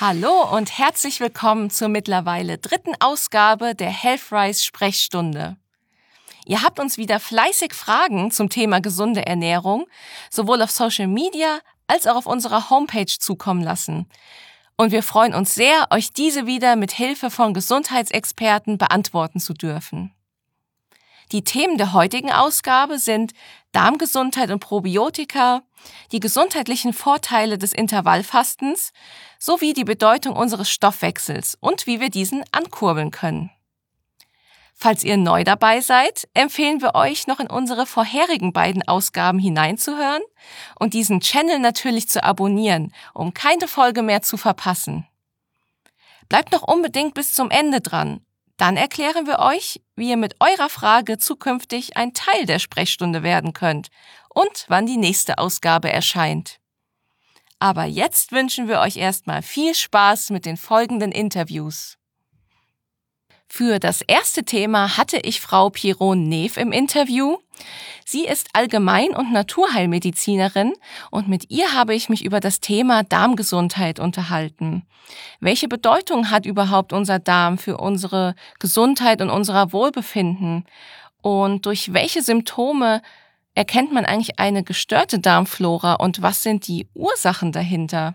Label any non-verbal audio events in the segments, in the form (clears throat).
Hallo und herzlich willkommen zur mittlerweile dritten Ausgabe der Healthrise Sprechstunde. Ihr habt uns wieder fleißig Fragen zum Thema gesunde Ernährung, sowohl auf Social Media als auch auf unserer Homepage zukommen lassen. Und wir freuen uns sehr, euch diese wieder mit Hilfe von Gesundheitsexperten beantworten zu dürfen. Die Themen der heutigen Ausgabe sind Darmgesundheit und Probiotika, die gesundheitlichen Vorteile des Intervallfastens sowie die Bedeutung unseres Stoffwechsels und wie wir diesen ankurbeln können. Falls ihr neu dabei seid, empfehlen wir euch noch in unsere vorherigen beiden Ausgaben hineinzuhören und diesen Channel natürlich zu abonnieren, um keine Folge mehr zu verpassen. Bleibt noch unbedingt bis zum Ende dran dann erklären wir euch, wie ihr mit eurer Frage zukünftig ein Teil der Sprechstunde werden könnt und wann die nächste Ausgabe erscheint. Aber jetzt wünschen wir euch erstmal viel Spaß mit den folgenden Interviews. Für das erste Thema hatte ich Frau Piron Neef im Interview. Sie ist Allgemein- und Naturheilmedizinerin und mit ihr habe ich mich über das Thema Darmgesundheit unterhalten. Welche Bedeutung hat überhaupt unser Darm für unsere Gesundheit und unser Wohlbefinden? Und durch welche Symptome erkennt man eigentlich eine gestörte Darmflora und was sind die Ursachen dahinter?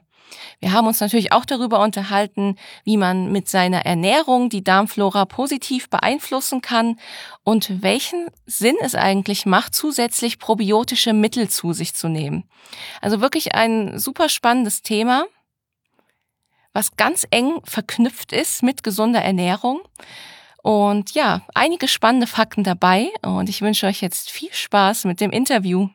Wir haben uns natürlich auch darüber unterhalten, wie man mit seiner Ernährung die Darmflora positiv beeinflussen kann und welchen Sinn es eigentlich macht, zusätzlich probiotische Mittel zu sich zu nehmen. Also wirklich ein super spannendes Thema, was ganz eng verknüpft ist mit gesunder Ernährung. Und ja, einige spannende Fakten dabei und ich wünsche euch jetzt viel Spaß mit dem Interview.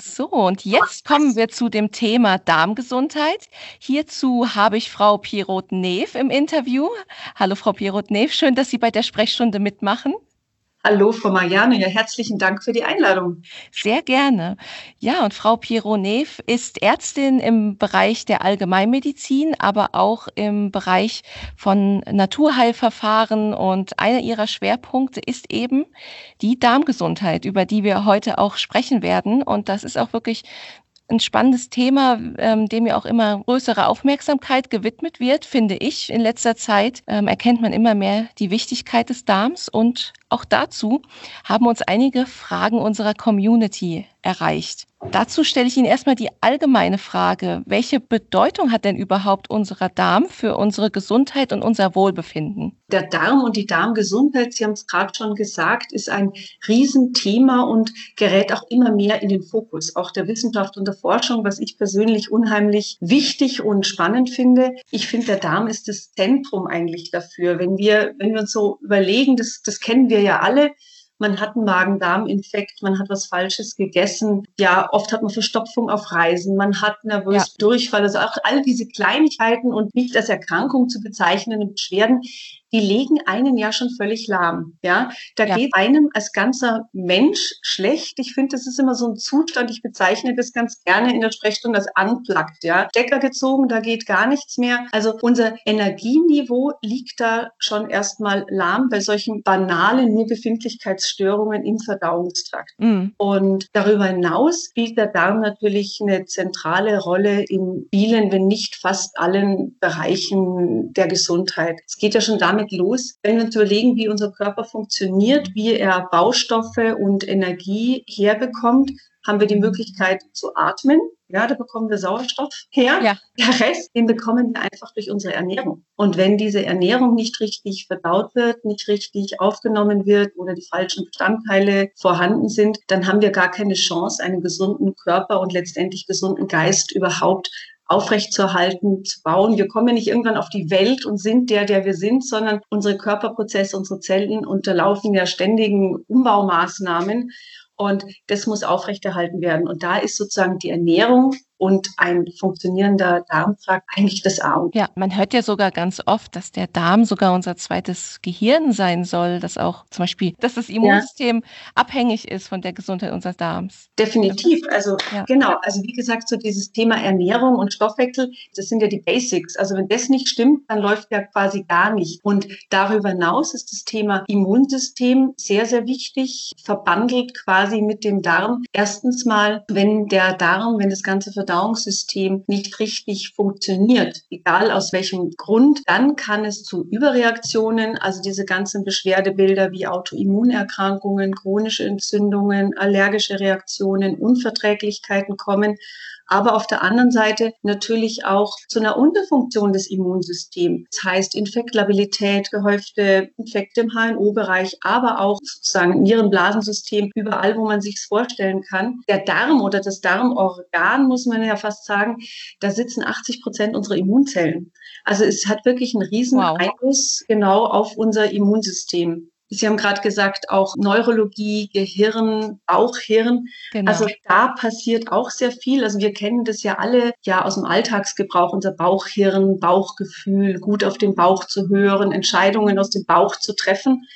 So, und jetzt kommen wir zu dem Thema Darmgesundheit. Hierzu habe ich Frau Pirot-Neef im Interview. Hallo, Frau Pirot-Neef, schön, dass Sie bei der Sprechstunde mitmachen. Hallo, Frau Marianne. Ja, herzlichen Dank für die Einladung. Sehr gerne. Ja, und Frau Pironev ist Ärztin im Bereich der Allgemeinmedizin, aber auch im Bereich von Naturheilverfahren. Und einer ihrer Schwerpunkte ist eben die Darmgesundheit, über die wir heute auch sprechen werden. Und das ist auch wirklich ein spannendes Thema, ähm, dem ja auch immer größere Aufmerksamkeit gewidmet wird, finde ich. In letzter Zeit ähm, erkennt man immer mehr die Wichtigkeit des Darms und auch dazu haben uns einige Fragen unserer Community erreicht. Dazu stelle ich Ihnen erstmal die allgemeine Frage, welche Bedeutung hat denn überhaupt unser Darm für unsere Gesundheit und unser Wohlbefinden? Der Darm und die Darmgesundheit, Sie haben es gerade schon gesagt, ist ein Riesenthema und gerät auch immer mehr in den Fokus, auch der Wissenschaft und der Forschung, was ich persönlich unheimlich wichtig und spannend finde. Ich finde, der Darm ist das Zentrum eigentlich dafür. Wenn wir, wenn wir uns so überlegen, das, das kennen wir ja alle, man hat einen Magen-Darm-Infekt, man hat was Falsches gegessen. Ja, oft hat man Verstopfung auf Reisen, man hat nervös ja. Durchfall. Also auch all diese Kleinigkeiten und nicht als Erkrankung zu bezeichnende Beschwerden, die legen einen ja schon völlig lahm. Ja, da ja. geht einem als ganzer Mensch schlecht. Ich finde, das ist immer so ein Zustand. Ich bezeichne das ganz gerne in der Sprechstunde als unplugged. Ja, Decker gezogen, da geht gar nichts mehr. Also unser Energieniveau liegt da schon erstmal lahm bei solchen banalen Befindlichkeitsstörungen im Verdauungstrakt. Mhm. Und darüber hinaus spielt der Darm natürlich eine zentrale Rolle in vielen, wenn nicht fast allen Bereichen der Gesundheit. Es geht ja schon damit damit los, wenn wir uns überlegen, wie unser Körper funktioniert, wie er Baustoffe und Energie herbekommt, haben wir die Möglichkeit zu atmen. Ja, da bekommen wir Sauerstoff her. Ja. Der Rest, den bekommen wir einfach durch unsere Ernährung. Und wenn diese Ernährung nicht richtig verdaut wird, nicht richtig aufgenommen wird oder die falschen Bestandteile vorhanden sind, dann haben wir gar keine Chance, einen gesunden Körper und letztendlich gesunden Geist überhaupt aufrechtzuerhalten, zu bauen. Wir kommen ja nicht irgendwann auf die Welt und sind der, der wir sind, sondern unsere Körperprozesse, unsere Zellen unterlaufen ja ständigen Umbaumaßnahmen. Und das muss aufrechterhalten werden. Und da ist sozusagen die Ernährung und ein funktionierender Darmtrakt eigentlich das A und Ja, man hört ja sogar ganz oft, dass der Darm sogar unser zweites Gehirn sein soll, dass auch zum Beispiel, dass das Immunsystem ja. abhängig ist von der Gesundheit unseres Darms. Definitiv. Also ja. genau. Also wie gesagt, so dieses Thema Ernährung und Stoffwechsel, das sind ja die Basics. Also wenn das nicht stimmt, dann läuft ja quasi gar nicht. Und darüber hinaus ist das Thema Immunsystem sehr, sehr wichtig, verbandelt quasi mit dem Darm. Erstens mal, wenn der Darm, wenn das ganze Verdauungssystem nicht richtig funktioniert, egal aus welchem Grund, dann kann es zu Überreaktionen, also diese ganzen Beschwerdebilder wie Autoimmunerkrankungen, chronische Entzündungen, allergische Reaktionen, Unverträglichkeiten kommen aber auf der anderen Seite natürlich auch zu einer Unterfunktion des Immunsystems. Das heißt Infektlabilität, gehäufte Infekte im HNO-Bereich, aber auch sozusagen Nierenblasensystem, überall, wo man sich vorstellen kann. Der Darm oder das Darmorgan, muss man ja fast sagen, da sitzen 80 Prozent unserer Immunzellen. Also es hat wirklich einen riesen wow. Einfluss genau auf unser Immunsystem. Sie haben gerade gesagt, auch Neurologie, Gehirn, Bauchhirn. Genau. Also da passiert auch sehr viel. Also wir kennen das ja alle ja aus dem Alltagsgebrauch, unser Bauchhirn, Bauchgefühl, gut auf den Bauch zu hören, Entscheidungen aus dem Bauch zu treffen.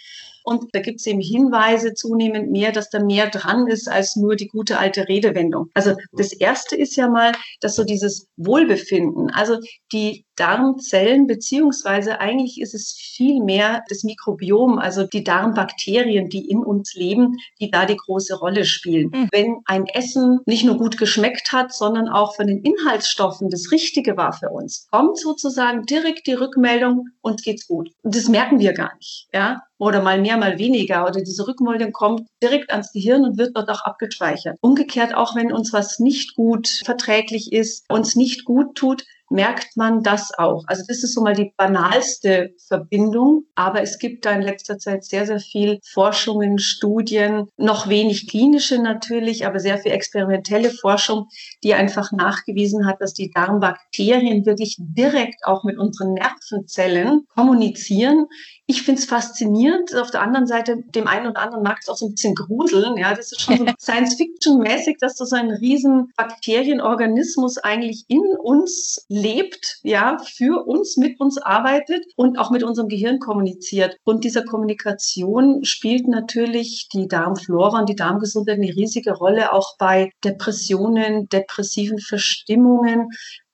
Und da gibt es eben Hinweise zunehmend mehr, dass da mehr dran ist als nur die gute alte Redewendung. Also das erste ist ja mal, dass so dieses Wohlbefinden, also die Darmzellen, beziehungsweise eigentlich ist es viel mehr das Mikrobiom, also die Darmbakterien, die in uns leben, die da die große Rolle spielen. Mhm. Wenn ein Essen nicht nur gut geschmeckt hat, sondern auch von den Inhaltsstoffen das Richtige war für uns, kommt sozusagen direkt die Rückmeldung, uns geht's gut. Und das merken wir gar nicht, ja oder mal mehr, mal weniger. Oder diese Rückmeldung kommt direkt ans Gehirn und wird dort auch abgespeichert. Umgekehrt auch, wenn uns was nicht gut verträglich ist, uns nicht gut tut, merkt man das auch. Also das ist so mal die banalste Verbindung, aber es gibt da in letzter Zeit sehr, sehr viel Forschungen, Studien, noch wenig klinische natürlich, aber sehr viel experimentelle Forschung, die einfach nachgewiesen hat, dass die Darmbakterien wirklich direkt auch mit unseren Nervenzellen kommunizieren, ich finde es faszinierend. Auf der anderen Seite, dem einen oder anderen mag es auch so ein bisschen gruseln. Ja, das ist schon so (laughs) Science-Fiction-mäßig, dass so ein riesen Bakterienorganismus eigentlich in uns lebt, ja, für uns, mit uns arbeitet und auch mit unserem Gehirn kommuniziert. Und dieser Kommunikation spielt natürlich die Darmflora und die Darmgesundheit eine riesige Rolle, auch bei Depressionen, depressiven Verstimmungen,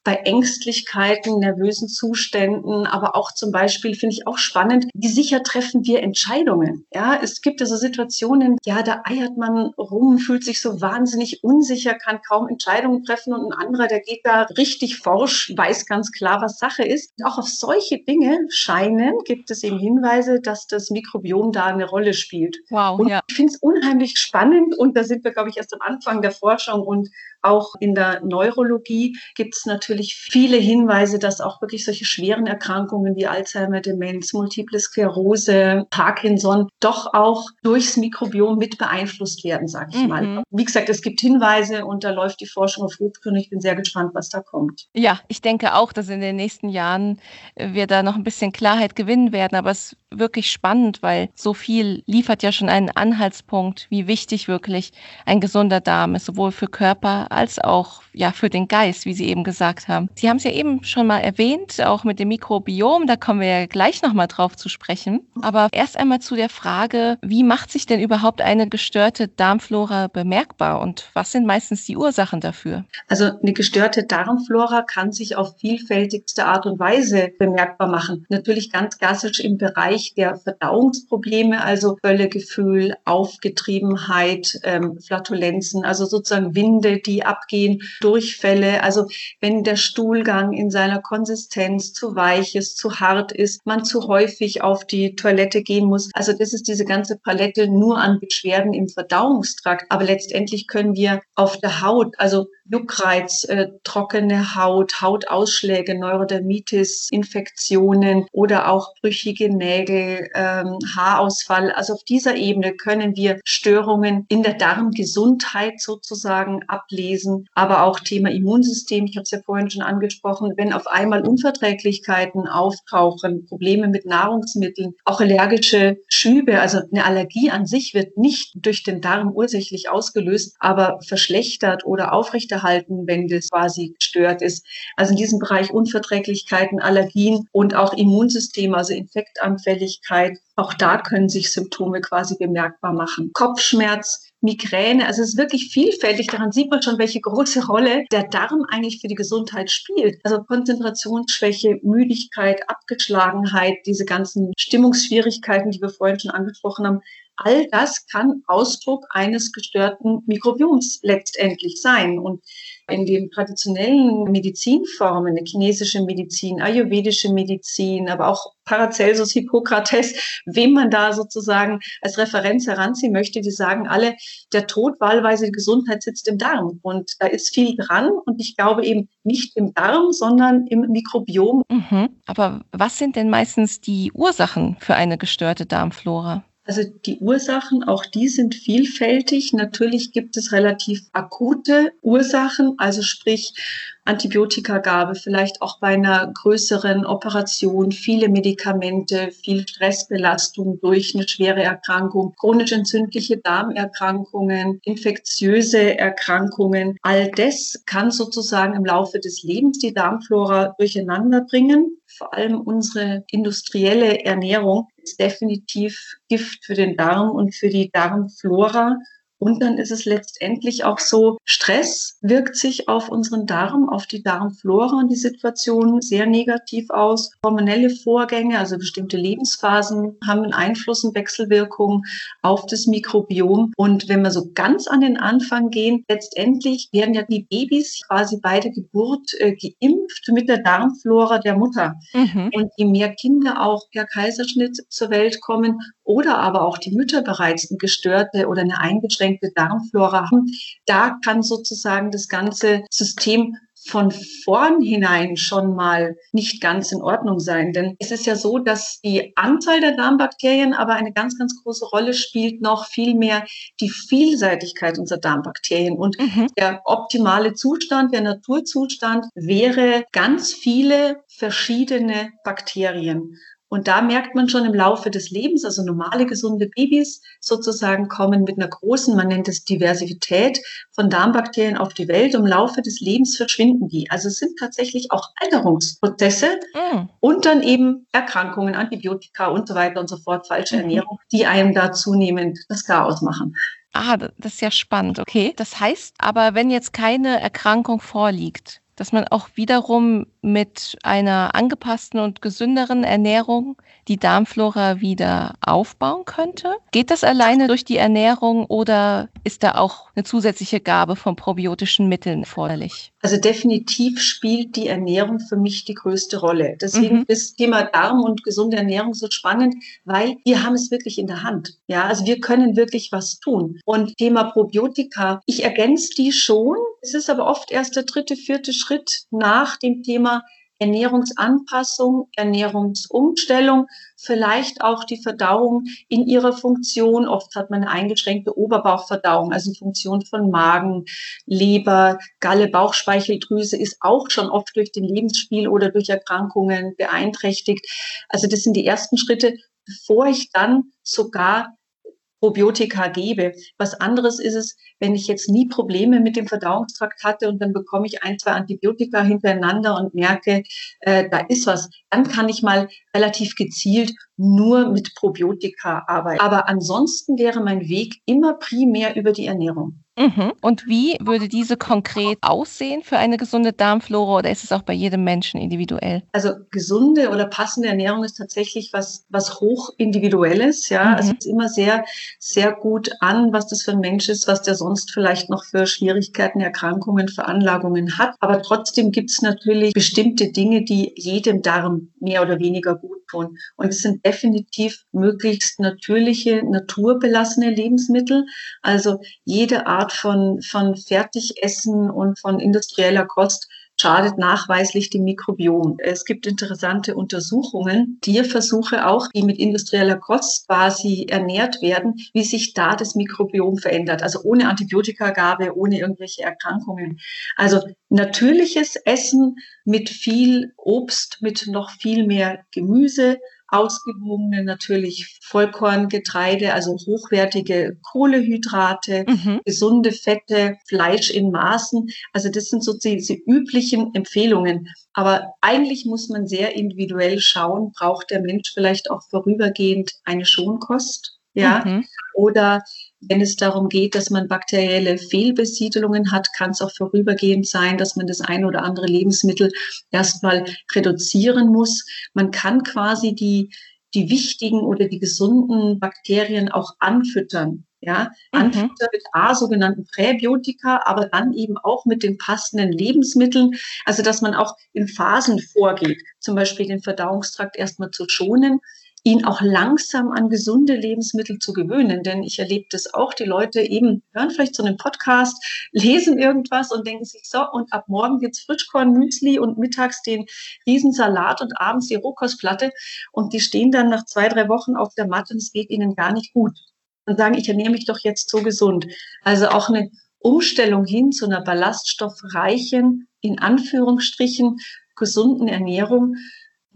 bei Ängstlichkeiten, nervösen Zuständen, aber auch zum Beispiel finde ich auch spannend, wie sicher treffen wir Entscheidungen. Ja, es gibt also Situationen, ja, da eiert man rum, fühlt sich so wahnsinnig unsicher, kann kaum Entscheidungen treffen und ein anderer, der geht da richtig forsch, weiß ganz klar, was Sache ist. Und auch auf solche Dinge scheinen, gibt es eben Hinweise, dass das Mikrobiom da eine Rolle spielt. Wow, und ja. Ich finde es unheimlich spannend und da sind wir, glaube ich, erst am Anfang der Forschung und auch in der Neurologie gibt es natürlich viele Hinweise, dass auch wirklich solche schweren Erkrankungen wie Alzheimer, Demenz, Multiple Sklerose, Parkinson doch auch durchs Mikrobiom mit beeinflusst werden, sage ich mhm. mal. Wie gesagt, es gibt Hinweise und da läuft die Forschung auf Hochtouren. Ich bin sehr gespannt, was da kommt. Ja, ich denke auch, dass in den nächsten Jahren äh, wir da noch ein bisschen Klarheit gewinnen werden. Aber es ist wirklich spannend, weil so viel liefert ja schon einen Anhaltspunkt, wie wichtig wirklich ein gesunder Darm ist, sowohl für Körper als auch ja für den Geist, wie Sie eben gesagt haben. Sie haben es ja eben schon mal erwähnt, auch mit dem Mikrobiom, da kommen wir ja gleich noch mal drauf zu sprechen. Aber erst einmal zu der Frage, wie macht sich denn überhaupt eine gestörte Darmflora bemerkbar und was sind meistens die Ursachen dafür? Also eine gestörte Darmflora kann sich auf vielfältigste Art und Weise bemerkbar machen. Natürlich ganz klassisch im Bereich der Verdauungsprobleme, also Völlegefühl, Aufgetriebenheit, ähm, Flatulenzen, also sozusagen Winde, die abgehen, Durchfälle. Also wenn der Stuhlgang in seiner Konsistenz zu weich ist, zu hart ist, man zu häufig auf die Toilette gehen muss. Also das ist diese ganze Palette nur an Beschwerden im Verdauungstrakt. Aber letztendlich können wir auf der Haut, also Juckreiz, äh, trockene Haut, Hautausschläge, Neurodermitis, Infektionen oder auch brüchige Nägel, ähm, Haarausfall. Also auf dieser Ebene können wir Störungen in der Darmgesundheit sozusagen ablesen, aber auch Thema Immunsystem. Ich habe es ja vorhin schon angesprochen, wenn auf einmal Unverträglichkeiten auftauchen, Probleme mit Nahrungsmitteln, auch allergische Schübe, also eine Allergie an sich wird nicht durch den Darm ursächlich ausgelöst, aber verschlechtert oder aufrechterhalten halten, wenn das quasi gestört ist. Also in diesem Bereich Unverträglichkeiten, Allergien und auch Immunsystem, also Infektanfälligkeit, auch da können sich Symptome quasi bemerkbar machen. Kopfschmerz, Migräne. Also es ist wirklich vielfältig. Daran sieht man schon, welche große Rolle der Darm eigentlich für die Gesundheit spielt. Also Konzentrationsschwäche, Müdigkeit, Abgeschlagenheit, diese ganzen Stimmungsschwierigkeiten, die wir vorhin schon angesprochen haben, all das kann Ausdruck eines gestörten Mikrobioms letztendlich sein. Und in den traditionellen Medizinformen, eine chinesische Medizin, ayurvedische Medizin, aber auch Paracelsus, Hippokrates, wem man da sozusagen als Referenz heranziehen möchte, die sagen alle, der Tod, wahlweise die Gesundheit sitzt im Darm. Und da ist viel dran. Und ich glaube eben nicht im Darm, sondern im Mikrobiom. Mhm. Aber was sind denn meistens die Ursachen für eine gestörte Darmflora? Also die Ursachen, auch die sind vielfältig. Natürlich gibt es relativ akute Ursachen, also sprich Antibiotikagabe, vielleicht auch bei einer größeren Operation, viele Medikamente, viel Stressbelastung durch eine schwere Erkrankung, chronisch entzündliche Darmerkrankungen, infektiöse Erkrankungen. All das kann sozusagen im Laufe des Lebens die Darmflora durcheinander bringen vor allem unsere industrielle Ernährung definitiv Gift für den Darm und für die Darmflora. Und dann ist es letztendlich auch so, Stress wirkt sich auf unseren Darm, auf die Darmflora und die Situation sehr negativ aus. Hormonelle Vorgänge, also bestimmte Lebensphasen haben einen Einfluss und Wechselwirkung auf das Mikrobiom. Und wenn wir so ganz an den Anfang gehen, letztendlich werden ja die Babys quasi bei der Geburt äh, geimpft mit der Darmflora der Mutter. Mhm. Und je mehr Kinder auch per Kaiserschnitt zur Welt kommen oder aber auch die Mütter bereits eine gestörte oder eine eingeschränkte Darmflora haben, da kann sozusagen das ganze System von vornherein schon mal nicht ganz in Ordnung sein. Denn es ist ja so, dass die Anzahl der Darmbakterien aber eine ganz, ganz große Rolle spielt, noch viel mehr die Vielseitigkeit unserer Darmbakterien. Und mhm. der optimale Zustand, der Naturzustand wäre ganz viele verschiedene Bakterien. Und da merkt man schon im Laufe des Lebens, also normale gesunde Babys sozusagen kommen mit einer großen, man nennt es Diversität von Darmbakterien auf die Welt. Im Laufe des Lebens verschwinden die. Also es sind tatsächlich auch Alterungsprozesse mm. und dann eben Erkrankungen, Antibiotika und so weiter und so fort, falsche mhm. Ernährung, die einem da zunehmend das Chaos machen. Ah, das ist ja spannend, okay. Das heißt aber, wenn jetzt keine Erkrankung vorliegt, dass man auch wiederum mit einer angepassten und gesünderen Ernährung die Darmflora wieder aufbauen könnte? Geht das alleine durch die Ernährung oder ist da auch eine zusätzliche Gabe von probiotischen Mitteln erforderlich? Also definitiv spielt die Ernährung für mich die größte Rolle. Deswegen mhm. ist Thema Darm und gesunde Ernährung so spannend, weil wir haben es wirklich in der Hand. Ja, also wir können wirklich was tun. Und Thema Probiotika, ich ergänze die schon. Es ist aber oft erst der dritte, vierte Schritt nach dem Thema Ernährungsanpassung, Ernährungsumstellung, vielleicht auch die Verdauung in ihrer Funktion. Oft hat man eine eingeschränkte Oberbauchverdauung, also Funktion von Magen, Leber, Galle, Bauchspeicheldrüse ist auch schon oft durch den Lebensspiel oder durch Erkrankungen beeinträchtigt. Also das sind die ersten Schritte, bevor ich dann sogar Probiotika gebe. Was anderes ist es, wenn ich jetzt nie Probleme mit dem Verdauungstrakt hatte und dann bekomme ich ein, zwei Antibiotika hintereinander und merke, äh, da ist was, dann kann ich mal relativ gezielt nur mit Probiotika arbeiten. Aber ansonsten wäre mein Weg immer primär über die Ernährung. Mhm. Und wie würde diese konkret aussehen für eine gesunde Darmflora oder ist es auch bei jedem Menschen individuell? Also gesunde oder passende Ernährung ist tatsächlich was, was hoch individuelles. Ja, mhm. also es ist immer sehr, sehr gut an, was das für ein Mensch ist, was der sonst vielleicht noch für Schwierigkeiten, Erkrankungen, Veranlagungen hat. Aber trotzdem gibt es natürlich bestimmte Dinge, die jedem Darm mehr oder weniger gut tun. Und es sind definitiv möglichst natürliche, naturbelassene Lebensmittel. Also jede Art von, von Fertigessen und von industrieller Kost schadet nachweislich dem Mikrobiom. Es gibt interessante Untersuchungen, Tierversuche auch, die mit industrieller Kost quasi ernährt werden, wie sich da das Mikrobiom verändert. Also ohne Antibiotikagabe, ohne irgendwelche Erkrankungen. Also natürliches Essen mit viel Obst, mit noch viel mehr Gemüse, ausgewogene natürlich Vollkorngetreide, also hochwertige Kohlehydrate, mhm. gesunde Fette, Fleisch in Maßen. Also das sind so diese üblichen Empfehlungen. Aber eigentlich muss man sehr individuell schauen, braucht der Mensch vielleicht auch vorübergehend eine Schonkost? Ja, mhm. oder wenn es darum geht, dass man bakterielle Fehlbesiedelungen hat, kann es auch vorübergehend sein, dass man das ein oder andere Lebensmittel erstmal reduzieren muss. Man kann quasi die die wichtigen oder die gesunden Bakterien auch anfüttern. Ja, mhm. anfüttern mit A sogenannten Präbiotika, aber dann eben auch mit den passenden Lebensmitteln. Also, dass man auch in Phasen vorgeht, zum Beispiel den Verdauungstrakt erstmal zu schonen, ihn auch langsam an gesunde Lebensmittel zu gewöhnen. Denn ich erlebe das auch, die Leute eben hören vielleicht so einen Podcast, lesen irgendwas und denken sich so, und ab morgen gibt's Frischkorn, Müsli und mittags den Riesensalat und abends die Rohkostplatte. Und die stehen dann nach zwei, drei Wochen auf der Matte und es geht ihnen gar nicht gut. Und sagen, ich ernähre mich doch jetzt so gesund. Also auch eine Umstellung hin zu einer ballaststoffreichen, in Anführungsstrichen, gesunden Ernährung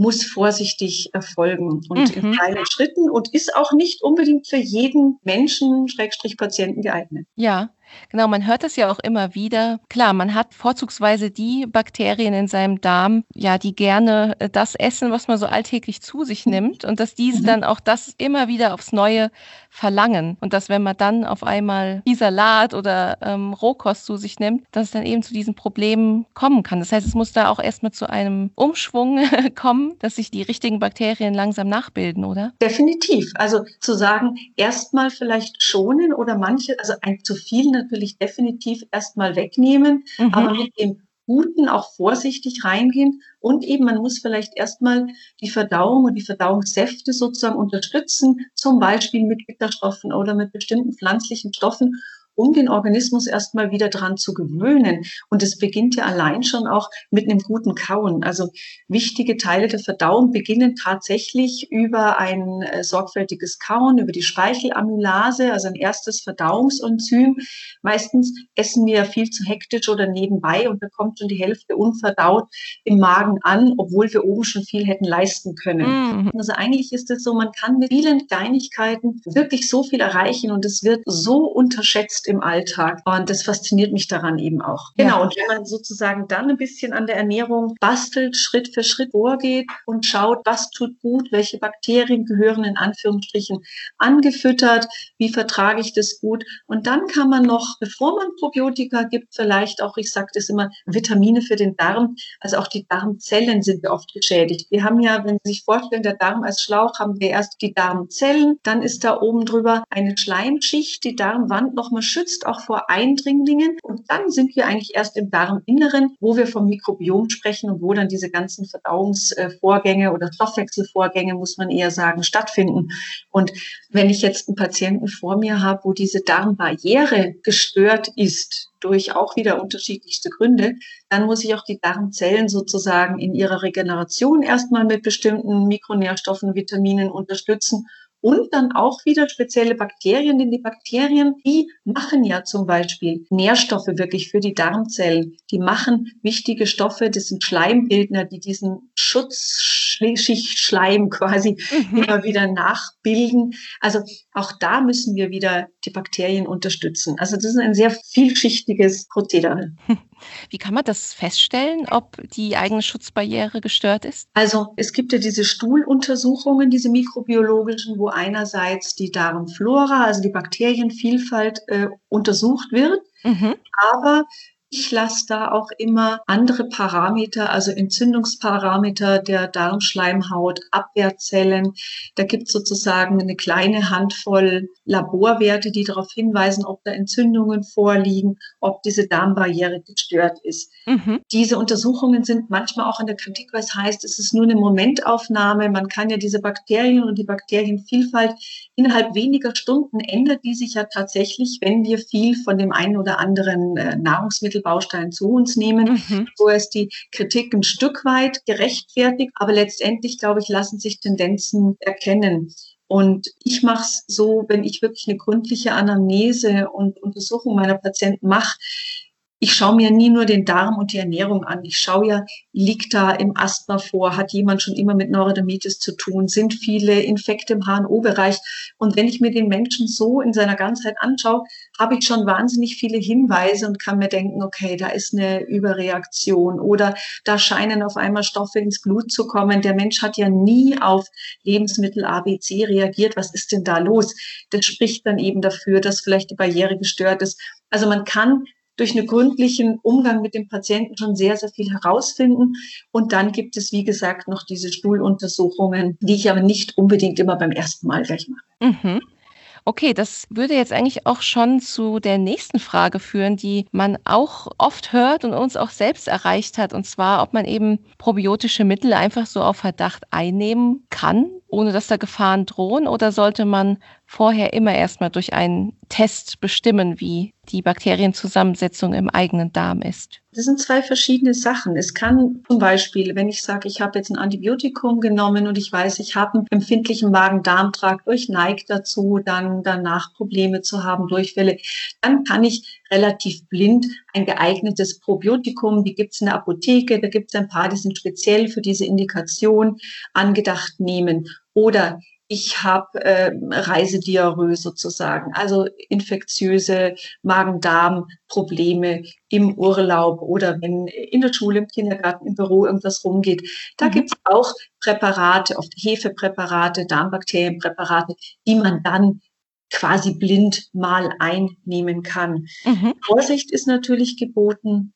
muss vorsichtig erfolgen und mhm. in kleinen Schritten und ist auch nicht unbedingt für jeden Menschen, Schrägstrich Patienten geeignet. Ja, Genau, man hört es ja auch immer wieder. Klar, man hat vorzugsweise die Bakterien in seinem Darm, ja, die gerne äh, das essen, was man so alltäglich zu sich mhm. nimmt und dass diese mhm. dann auch das immer wieder aufs Neue verlangen und dass wenn man dann auf einmal die Salat oder ähm, Rohkost zu sich nimmt, dass es dann eben zu diesen Problemen kommen kann. Das heißt, es muss da auch erstmal zu einem Umschwung (laughs) kommen, dass sich die richtigen Bakterien langsam nachbilden, oder? Definitiv. Also zu sagen, erstmal vielleicht schonen oder manche, also ein zu viel natürlich definitiv erstmal wegnehmen, mhm. aber mit dem Guten auch vorsichtig reingehen und eben man muss vielleicht erstmal die Verdauung und die Verdauungssäfte sozusagen unterstützen, zum Beispiel mit Bitterstoffen oder mit bestimmten pflanzlichen Stoffen um den Organismus erstmal wieder dran zu gewöhnen. Und es beginnt ja allein schon auch mit einem guten Kauen. Also wichtige Teile der Verdauung beginnen tatsächlich über ein äh, sorgfältiges Kauen, über die Speichelamylase, also ein erstes Verdauungsenzym. Meistens essen wir viel zu hektisch oder nebenbei und da kommt schon die Hälfte unverdaut im Magen an, obwohl wir oben schon viel hätten leisten können. Mhm. Also eigentlich ist es so, man kann mit vielen Kleinigkeiten wirklich so viel erreichen und es wird so unterschätzt jetzt im Alltag. Und das fasziniert mich daran eben auch. Genau. Und wenn man sozusagen dann ein bisschen an der Ernährung bastelt, Schritt für Schritt vorgeht und schaut, was tut gut, welche Bakterien gehören in Anführungsstrichen angefüttert, wie vertrage ich das gut. Und dann kann man noch, bevor man Probiotika gibt, vielleicht auch, ich sage das immer, Vitamine für den Darm. Also auch die Darmzellen sind oft geschädigt. Wir haben ja, wenn Sie sich vorstellen, der Darm als Schlauch, haben wir erst die Darmzellen, dann ist da oben drüber eine Schleimschicht, die Darmwand nochmal schützt auch vor Eindringlingen. Und dann sind wir eigentlich erst im Darminneren, wo wir vom Mikrobiom sprechen und wo dann diese ganzen Verdauungsvorgänge oder Stoffwechselvorgänge, muss man eher sagen, stattfinden. Und wenn ich jetzt einen Patienten vor mir habe, wo diese Darmbarriere gestört ist, durch auch wieder unterschiedlichste Gründe, dann muss ich auch die Darmzellen sozusagen in ihrer Regeneration erstmal mit bestimmten Mikronährstoffen, Vitaminen unterstützen und dann auch wieder spezielle Bakterien, denn die Bakterien, die machen ja zum Beispiel Nährstoffe wirklich für die Darmzellen. Die machen wichtige Stoffe, das sind Schleimbildner, die diesen Schutzschichtschleim quasi mhm. immer wieder nachbilden. Also auch da müssen wir wieder die Bakterien unterstützen. Also das ist ein sehr vielschichtiges Prozedere. (laughs) Wie kann man das feststellen, ob die eigene Schutzbarriere gestört ist? Also es gibt ja diese Stuhluntersuchungen, diese mikrobiologischen, wo einerseits die Darmflora, also die Bakterienvielfalt äh, untersucht wird. Mhm. Aber ich lasse da auch immer andere Parameter, also Entzündungsparameter der Darmschleimhaut, Abwehrzellen. Da gibt es sozusagen eine kleine Handvoll Laborwerte, die darauf hinweisen, ob da Entzündungen vorliegen, ob diese Darmbarriere gestört ist. Mhm. Diese Untersuchungen sind manchmal auch in der Kritik, was heißt, es ist nur eine Momentaufnahme. Man kann ja diese Bakterien und die Bakterienvielfalt innerhalb weniger Stunden ändert die sich ja tatsächlich, wenn wir viel von dem einen oder anderen äh, Nahrungsmittelbaustein zu uns nehmen. Mhm. So ist die Kritik ein Stück weit gerechtfertigt, aber letztendlich, glaube ich, lassen sich Tendenzen erkennen. Und ich mache es so, wenn ich wirklich eine gründliche Anamnese und Untersuchung meiner Patienten mache, ich schaue mir nie nur den Darm und die Ernährung an. Ich schaue ja, liegt da im Asthma vor? Hat jemand schon immer mit Neurodermitis zu tun? Sind viele Infekte im HNO-Bereich? Und wenn ich mir den Menschen so in seiner Ganzheit anschaue, habe ich schon wahnsinnig viele Hinweise und kann mir denken, okay, da ist eine Überreaktion oder da scheinen auf einmal Stoffe ins Blut zu kommen. Der Mensch hat ja nie auf Lebensmittel ABC reagiert. Was ist denn da los? Das spricht dann eben dafür, dass vielleicht die Barriere gestört ist. Also man kann durch einen gründlichen Umgang mit dem Patienten schon sehr, sehr viel herausfinden. Und dann gibt es, wie gesagt, noch diese Stuhluntersuchungen, die ich aber nicht unbedingt immer beim ersten Mal gleich mache. Mhm. Okay, das würde jetzt eigentlich auch schon zu der nächsten Frage führen, die man auch oft hört und uns auch selbst erreicht hat, und zwar, ob man eben probiotische Mittel einfach so auf Verdacht einnehmen kann, ohne dass da Gefahren drohen, oder sollte man vorher immer erstmal durch einen Test bestimmen, wie die Bakterienzusammensetzung im eigenen Darm ist? Das sind zwei verschiedene Sachen. Es kann zum Beispiel, wenn ich sage, ich habe jetzt ein Antibiotikum genommen und ich weiß, ich habe einen empfindlichen Magen-Darm-Trakt, ich neige dazu, dann danach Probleme zu haben, Durchfälle, dann kann ich relativ blind ein geeignetes Probiotikum, die gibt es in der Apotheke, da gibt es ein paar, die sind speziell für diese Indikation angedacht nehmen. Oder ich habe äh, Reisediarrhoe sozusagen, also infektiöse Magen-Darm-Probleme im Urlaub oder wenn in der Schule, im Kindergarten, im Büro irgendwas rumgeht. Da mhm. gibt es auch Präparate, oft Hefepräparate, Darmbakterienpräparate, die man dann quasi blind mal einnehmen kann. Mhm. Vorsicht ist natürlich geboten,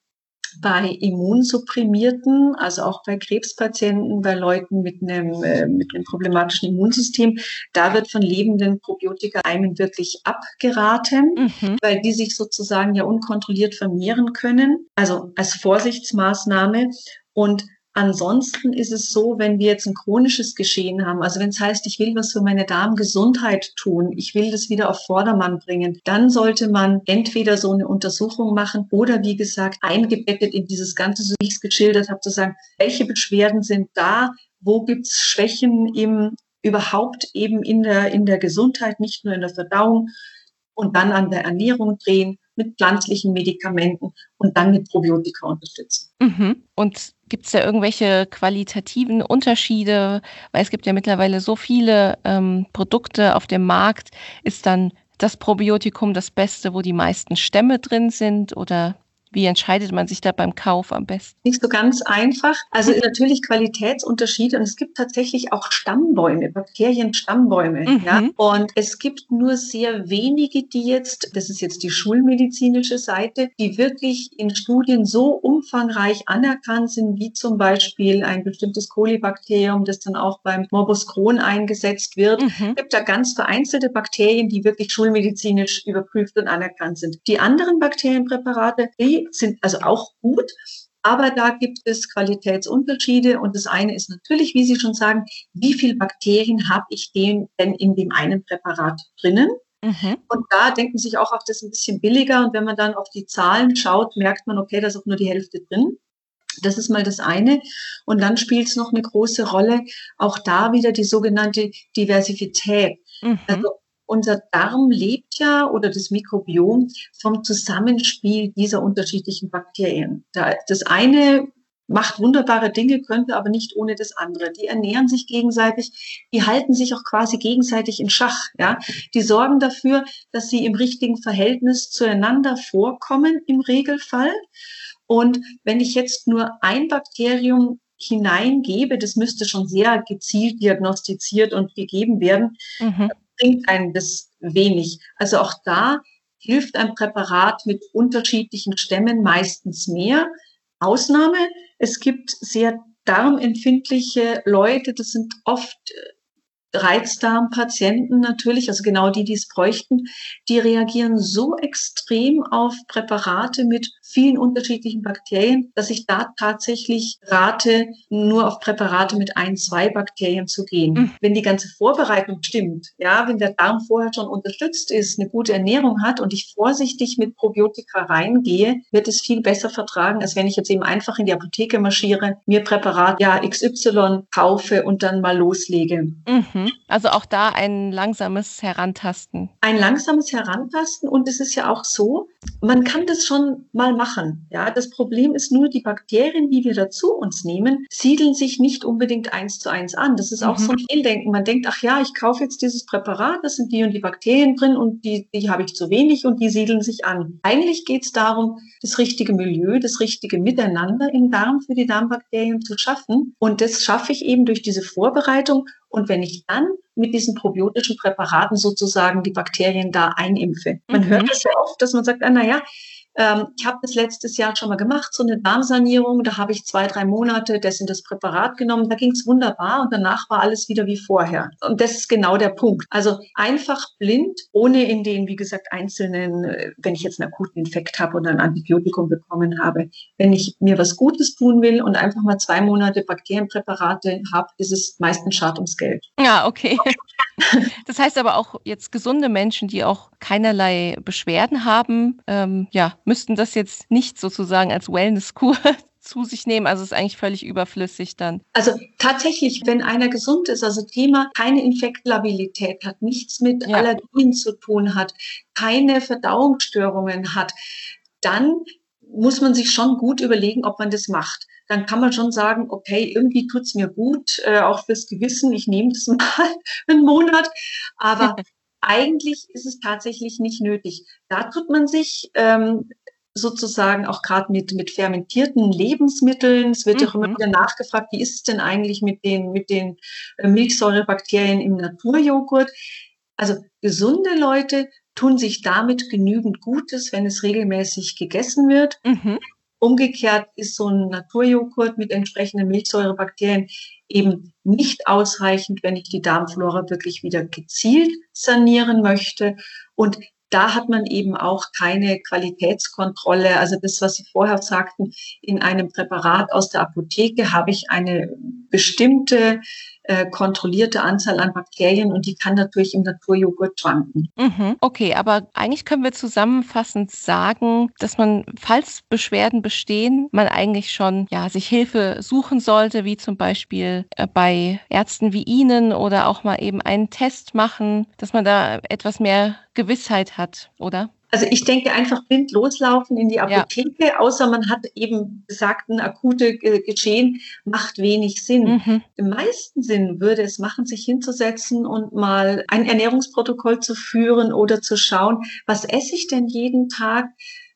bei Immunsupprimierten, also auch bei Krebspatienten, bei Leuten mit einem, äh, mit einem problematischen Immunsystem, da wird von lebenden Probiotika-Eimen wirklich abgeraten, mhm. weil die sich sozusagen ja unkontrolliert vermehren können, also als Vorsichtsmaßnahme. Und Ansonsten ist es so, wenn wir jetzt ein chronisches Geschehen haben, also wenn es heißt, ich will was für meine Darmgesundheit tun, ich will das wieder auf Vordermann bringen, dann sollte man entweder so eine Untersuchung machen oder wie gesagt eingebettet in dieses Ganze, so wie ich es geschildert habe, zu sagen, welche Beschwerden sind da, wo gibt es Schwächen im überhaupt eben in der, in der Gesundheit, nicht nur in der Verdauung und dann an der Ernährung drehen mit pflanzlichen Medikamenten und dann mit Probiotika unterstützen. Mhm. Und gibt es da irgendwelche qualitativen Unterschiede? Weil es gibt ja mittlerweile so viele ähm, Produkte auf dem Markt. Ist dann das Probiotikum das Beste, wo die meisten Stämme drin sind? Oder wie entscheidet man sich da beim Kauf am besten? Nicht so ganz einfach. Also natürlich Qualitätsunterschiede und es gibt tatsächlich auch Stammbäume, Bakterienstammbäume. Mhm. Ja? Und es gibt nur sehr wenige, die jetzt, das ist jetzt die schulmedizinische Seite, die wirklich in Studien so umfangreich anerkannt sind, wie zum Beispiel ein bestimmtes Kolibakterium, das dann auch beim Morbus Crohn eingesetzt wird. Mhm. Es gibt da ganz vereinzelte Bakterien, die wirklich schulmedizinisch überprüft und anerkannt sind. Die anderen Bakterienpräparate, die sind also auch gut. Aber da gibt es Qualitätsunterschiede und das eine ist natürlich, wie Sie schon sagen, wie viele Bakterien habe ich denn in dem einen Präparat drinnen? Mhm. Und da denken sich auch, auch das ist ein bisschen billiger. Und wenn man dann auf die Zahlen schaut, merkt man, okay, da ist auch nur die Hälfte drin. Das ist mal das eine. Und dann spielt es noch eine große Rolle, auch da wieder die sogenannte Diversität. Mhm. Also unser Darm lebt ja oder das Mikrobiom vom Zusammenspiel dieser unterschiedlichen Bakterien. Das eine macht wunderbare Dinge, könnte aber nicht ohne das andere. Die ernähren sich gegenseitig, die halten sich auch quasi gegenseitig in Schach. Ja, die sorgen dafür, dass sie im richtigen Verhältnis zueinander vorkommen im Regelfall. Und wenn ich jetzt nur ein Bakterium hineingebe, das müsste schon sehr gezielt diagnostiziert und gegeben werden, mhm bringt einem das wenig. Also auch da hilft ein Präparat mit unterschiedlichen Stämmen meistens mehr. Ausnahme, es gibt sehr darmempfindliche Leute, das sind oft äh, Reizdarmpatienten natürlich, also genau die, die es bräuchten, die reagieren so extrem auf Präparate mit vielen unterschiedlichen Bakterien, dass ich da tatsächlich rate, nur auf Präparate mit ein, zwei Bakterien zu gehen. Mhm. Wenn die ganze Vorbereitung stimmt, ja, wenn der Darm vorher schon unterstützt ist, eine gute Ernährung hat und ich vorsichtig mit Probiotika reingehe, wird es viel besser vertragen, als wenn ich jetzt eben einfach in die Apotheke marschiere, mir Präparat ja XY kaufe und dann mal loslege. Mhm. Also auch da ein langsames Herantasten. Ein langsames Herantasten und es ist ja auch so, man kann das schon mal machen. Ja, das Problem ist nur, die Bakterien, die wir dazu uns nehmen, siedeln sich nicht unbedingt eins zu eins an. Das ist auch mhm. so ein Fehldenken. Man denkt, ach ja, ich kaufe jetzt dieses Präparat, da sind die und die Bakterien drin und die, die habe ich zu wenig und die siedeln sich an. Eigentlich geht es darum, das richtige Milieu, das richtige Miteinander im Darm für die Darmbakterien zu schaffen. Und das schaffe ich eben durch diese Vorbereitung. Und wenn ich dann mit diesen probiotischen Präparaten sozusagen die Bakterien da einimpfe. Man mhm. hört das ja oft, dass man sagt, ah, na ja, ähm, ich habe das letztes Jahr schon mal gemacht, so eine Darmsanierung. Da habe ich zwei, drei Monate das in das Präparat genommen. Da ging es wunderbar und danach war alles wieder wie vorher. Und das ist genau der Punkt. Also einfach blind, ohne in den, wie gesagt, einzelnen, äh, wenn ich jetzt einen akuten Infekt habe oder ein Antibiotikum bekommen habe, wenn ich mir was Gutes tun will und einfach mal zwei Monate Bakterienpräparate habe, ist es meistens schad ums Geld. Ja, okay. (laughs) Das heißt aber auch jetzt gesunde Menschen, die auch keinerlei Beschwerden haben, ähm, ja, müssten das jetzt nicht sozusagen als Wellnesskur (laughs) zu sich nehmen. Also ist eigentlich völlig überflüssig dann. Also tatsächlich, wenn einer gesund ist, also Thema keine Infektlabilität hat, nichts mit ja. Allergien zu tun hat, keine Verdauungsstörungen hat, dann muss man sich schon gut überlegen, ob man das macht. Dann kann man schon sagen, okay, irgendwie tut's mir gut, äh, auch fürs Gewissen, ich nehme das (laughs) mal einen Monat. Aber (laughs) eigentlich ist es tatsächlich nicht nötig. Da tut man sich ähm, sozusagen auch gerade mit, mit fermentierten Lebensmitteln. Es wird ja mhm. auch immer wieder nachgefragt, wie ist es denn eigentlich mit den, mit den äh, Milchsäurebakterien im Naturjoghurt? Also gesunde Leute tun sich damit genügend Gutes, wenn es regelmäßig gegessen wird. Mhm. Umgekehrt ist so ein Naturjoghurt mit entsprechenden Milchsäurebakterien eben nicht ausreichend, wenn ich die Darmflora wirklich wieder gezielt sanieren möchte. Und da hat man eben auch keine Qualitätskontrolle. Also das, was Sie vorher sagten, in einem Präparat aus der Apotheke habe ich eine bestimmte äh, kontrollierte Anzahl an Bakterien und die kann natürlich im Naturjoghurt schwanken. Mhm. Okay, aber eigentlich können wir zusammenfassend sagen, dass man, falls Beschwerden bestehen, man eigentlich schon ja, sich Hilfe suchen sollte, wie zum Beispiel äh, bei Ärzten wie Ihnen oder auch mal eben einen Test machen, dass man da etwas mehr Gewissheit hat, oder? Also ich denke einfach blind loslaufen in die Apotheke, ja. außer man hat eben gesagt, ein akute Geschehen macht wenig Sinn. Mhm. Im meisten Sinn würde es machen, sich hinzusetzen und mal ein Ernährungsprotokoll zu führen oder zu schauen, was esse ich denn jeden Tag?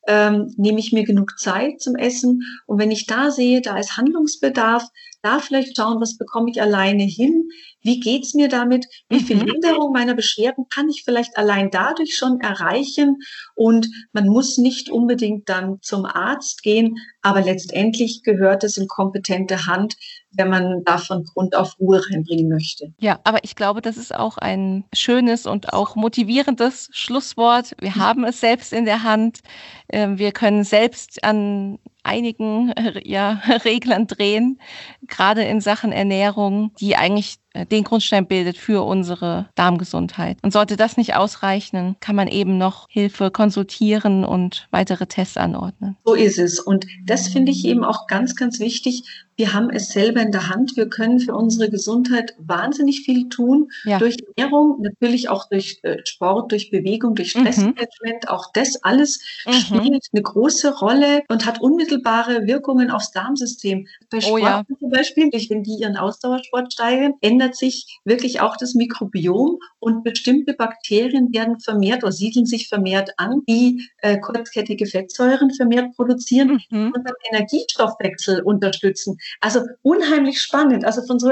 Ähm, nehme ich mir genug Zeit zum Essen? Und wenn ich da sehe, da ist Handlungsbedarf, da vielleicht schauen, was bekomme ich alleine hin? Wie geht's mir damit? Wie viel mhm. Linderung meiner Beschwerden kann ich vielleicht allein dadurch schon erreichen? Und man muss nicht unbedingt dann zum Arzt gehen, aber letztendlich gehört es in kompetente Hand, wenn man da von Grund auf Ruhe reinbringen möchte. Ja, aber ich glaube, das ist auch ein schönes und auch motivierendes Schlusswort. Wir mhm. haben es selbst in der Hand. Ähm, wir können selbst an einigen (laughs) ja, (laughs) Reglern drehen, gerade in Sachen Ernährung, die eigentlich den Grundstein bildet für unsere Darmgesundheit. Und sollte das nicht ausreichen, kann man eben noch Hilfe konsultieren und weitere Tests anordnen. So ist es. Und das finde ich eben auch ganz, ganz wichtig. Wir haben es selber in der Hand. Wir können für unsere Gesundheit wahnsinnig viel tun. Ja. Durch Ernährung, natürlich auch durch äh, Sport, durch Bewegung, durch mhm. Stressmanagement. Mhm. Auch das alles mhm. spielt eine große Rolle und hat unmittelbare Wirkungen aufs Darmsystem. Bei oh Sport oh ja. zum Beispiel, wenn die ihren Ausdauersport steigern, ändert sich wirklich auch das Mikrobiom und bestimmte Bakterien werden vermehrt oder siedeln sich vermehrt an, die äh, kurzkettige Fettsäuren vermehrt produzieren mhm. und den Energiestoffwechsel unterstützen. Also unheimlich spannend. Also von so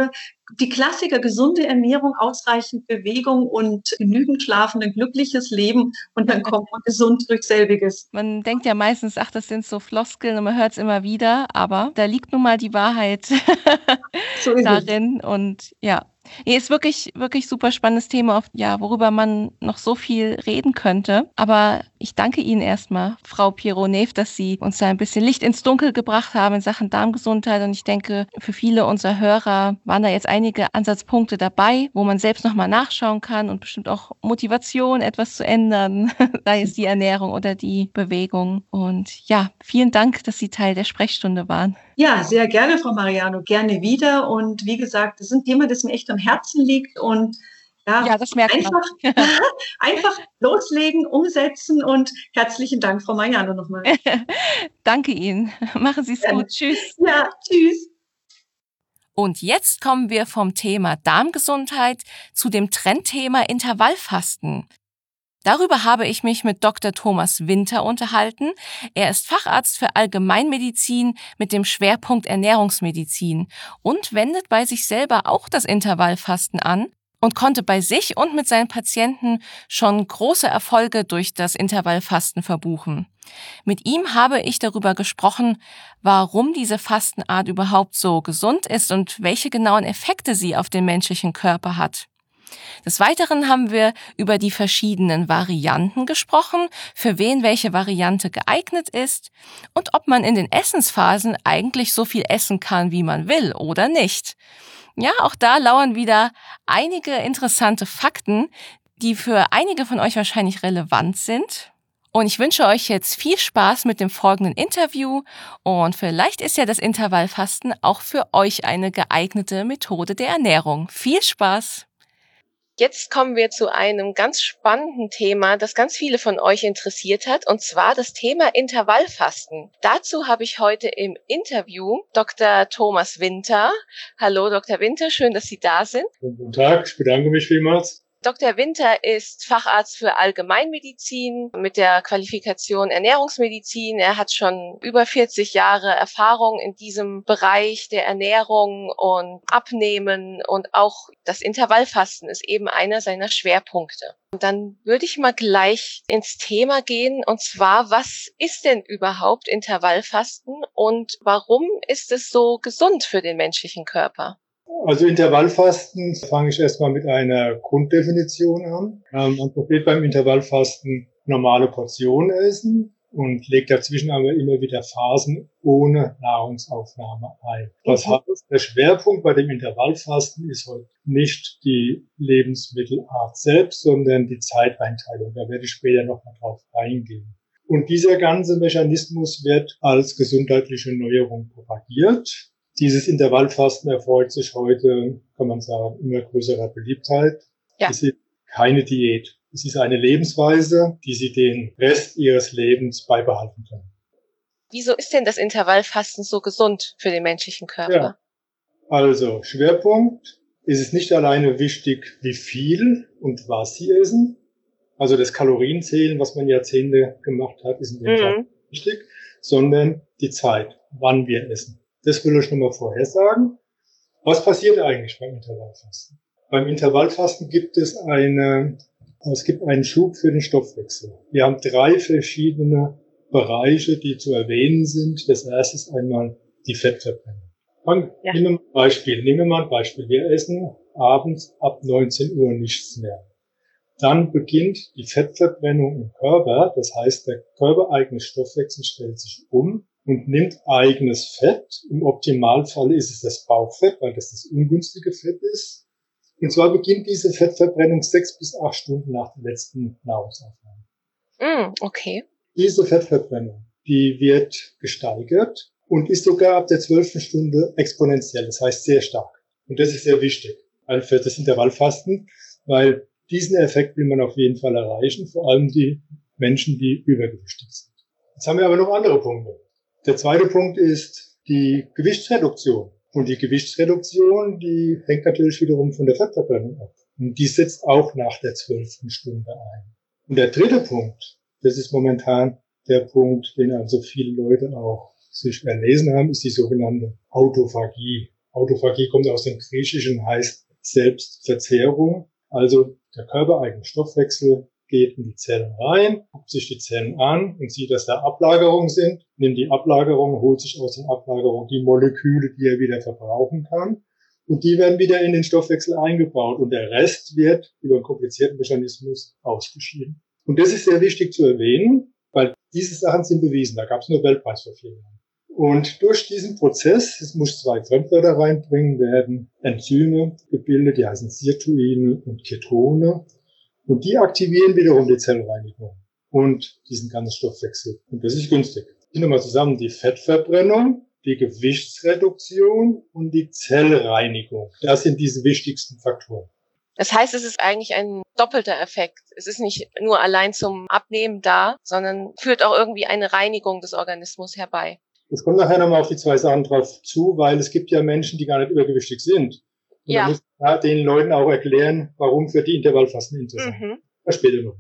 die Klassiker gesunde Ernährung, ausreichend Bewegung und genügend Schlafen, ein glückliches Leben und dann kommt man gesund durch selbiges. Man denkt ja meistens, ach, das sind so Floskeln und man hört es immer wieder, aber da liegt nun mal die Wahrheit so darin und ja, Nee, ist wirklich, wirklich super spannendes Thema, ja, worüber man noch so viel reden könnte. Aber ich danke Ihnen erstmal, Frau Pironev, dass Sie uns da ein bisschen Licht ins Dunkel gebracht haben in Sachen Darmgesundheit. Und ich denke, für viele unserer Hörer waren da jetzt einige Ansatzpunkte dabei, wo man selbst nochmal nachschauen kann und bestimmt auch Motivation, etwas zu ändern, (laughs) sei es die Ernährung oder die Bewegung. Und ja, vielen Dank, dass Sie Teil der Sprechstunde waren. Ja, sehr gerne, Frau Mariano, gerne wieder. Und wie gesagt, das ist ein Thema, das mir echt am Herzen liegt und ja, ja das merkt einfach, man. (laughs) einfach loslegen, umsetzen und herzlichen Dank, Frau Mariano, nochmal. (laughs) Danke Ihnen. Machen Sie es gut. Tschüss. Ja, tschüss. Und jetzt kommen wir vom Thema Darmgesundheit zu dem Trendthema Intervallfasten. Darüber habe ich mich mit Dr. Thomas Winter unterhalten. Er ist Facharzt für Allgemeinmedizin mit dem Schwerpunkt Ernährungsmedizin und wendet bei sich selber auch das Intervallfasten an und konnte bei sich und mit seinen Patienten schon große Erfolge durch das Intervallfasten verbuchen. Mit ihm habe ich darüber gesprochen, warum diese Fastenart überhaupt so gesund ist und welche genauen Effekte sie auf den menschlichen Körper hat. Des Weiteren haben wir über die verschiedenen Varianten gesprochen, für wen welche Variante geeignet ist und ob man in den Essensphasen eigentlich so viel essen kann, wie man will oder nicht. Ja, auch da lauern wieder einige interessante Fakten, die für einige von euch wahrscheinlich relevant sind. Und ich wünsche euch jetzt viel Spaß mit dem folgenden Interview und vielleicht ist ja das Intervallfasten auch für euch eine geeignete Methode der Ernährung. Viel Spaß! Jetzt kommen wir zu einem ganz spannenden Thema, das ganz viele von euch interessiert hat, und zwar das Thema Intervallfasten. Dazu habe ich heute im Interview Dr. Thomas Winter. Hallo, Dr. Winter, schön, dass Sie da sind. Guten Tag, ich bedanke mich vielmals. Dr. Winter ist Facharzt für Allgemeinmedizin mit der Qualifikation Ernährungsmedizin. Er hat schon über 40 Jahre Erfahrung in diesem Bereich der Ernährung und Abnehmen und auch das Intervallfasten ist eben einer seiner Schwerpunkte. Und dann würde ich mal gleich ins Thema gehen und zwar, was ist denn überhaupt Intervallfasten und warum ist es so gesund für den menschlichen Körper? Also Intervallfasten fange ich erstmal mit einer Grunddefinition an. Ähm, man probiert beim Intervallfasten normale Portionen essen und legt dazwischen aber immer wieder Phasen ohne Nahrungsaufnahme ein. Das mhm. heißt, der Schwerpunkt bei dem Intervallfasten ist heute nicht die Lebensmittelart selbst, sondern die Zeiteinteilung. Da werde ich später noch mal drauf eingehen. Und dieser ganze Mechanismus wird als gesundheitliche Neuerung propagiert. Dieses Intervallfasten erfreut sich heute, kann man sagen, immer größerer Beliebtheit. Ja. Es ist keine Diät. Es ist eine Lebensweise, die Sie den Rest Ihres Lebens beibehalten können. Wieso ist denn das Intervallfasten so gesund für den menschlichen Körper? Ja. Also, Schwerpunkt ist es nicht alleine wichtig, wie viel und was Sie essen. Also das Kalorienzählen, was man Jahrzehnte gemacht hat, ist in dem mhm. Fall wichtig, sondern die Zeit, wann wir essen. Das will ich nochmal vorhersagen. Was passiert eigentlich beim Intervallfasten? Beim Intervallfasten gibt es eine, es gibt einen Schub für den Stoffwechsel. Wir haben drei verschiedene Bereiche, die zu erwähnen sind. Das erste ist einmal die Fettverbrennung. ja. Nehmen wir ein Beispiel. Nehmen wir mal ein Beispiel. Wir essen abends ab 19 Uhr nichts mehr. Dann beginnt die Fettverbrennung im Körper. Das heißt, der körpereigene Stoffwechsel stellt sich um und nimmt eigenes Fett. Im Optimalfall ist es das Bauchfett, weil das das ungünstige Fett ist. Und zwar beginnt diese Fettverbrennung sechs bis acht Stunden nach der letzten Nahrungsaufnahme. Mm, okay. Diese Fettverbrennung, die wird gesteigert und ist sogar ab der zwölften Stunde exponentiell, das heißt sehr stark. Und das ist sehr wichtig für das Intervallfasten, weil diesen Effekt will man auf jeden Fall erreichen, vor allem die Menschen, die übergewichtig sind. Jetzt haben wir aber noch andere Punkte. Der zweite Punkt ist die Gewichtsreduktion. Und die Gewichtsreduktion, die hängt natürlich wiederum von der Fettverbrennung ab. Und die setzt auch nach der zwölften Stunde ein. Und der dritte Punkt, das ist momentan der Punkt, den also viele Leute auch sich erlesen haben, ist die sogenannte Autophagie. Autophagie kommt aus dem Griechischen, heißt Selbstverzehrung. Also der körpereigene Stoffwechsel geht in die Zellen rein, guckt sich die Zellen an und sieht, dass da Ablagerungen sind, nimmt die Ablagerung, holt sich aus den Ablagerungen die Moleküle, die er wieder verbrauchen kann. Und die werden wieder in den Stoffwechsel eingebaut und der Rest wird über einen komplizierten Mechanismus ausgeschieden. Und das ist sehr wichtig zu erwähnen, weil diese Sachen sind bewiesen. Da gab es einen Nobelpreis vor vier Jahren. Und durch diesen Prozess, es muss zwei Fremdwörter reinbringen, werden Enzyme gebildet, die heißen Sirtuine und Ketone. Und die aktivieren wiederum die Zellreinigung und diesen ganzen Stoffwechsel. Und das ist günstig. Ich nochmal zusammen die Fettverbrennung, die Gewichtsreduktion und die Zellreinigung. Das sind diese wichtigsten Faktoren. Das heißt, es ist eigentlich ein doppelter Effekt. Es ist nicht nur allein zum Abnehmen da, sondern führt auch irgendwie eine Reinigung des Organismus herbei. Es kommt nachher nochmal auf die zwei Sachen drauf zu, weil es gibt ja Menschen, die gar nicht übergewichtig sind. Und ja. muss man den Leuten auch erklären, warum für die Intervallfasten interessant mhm. Das später noch.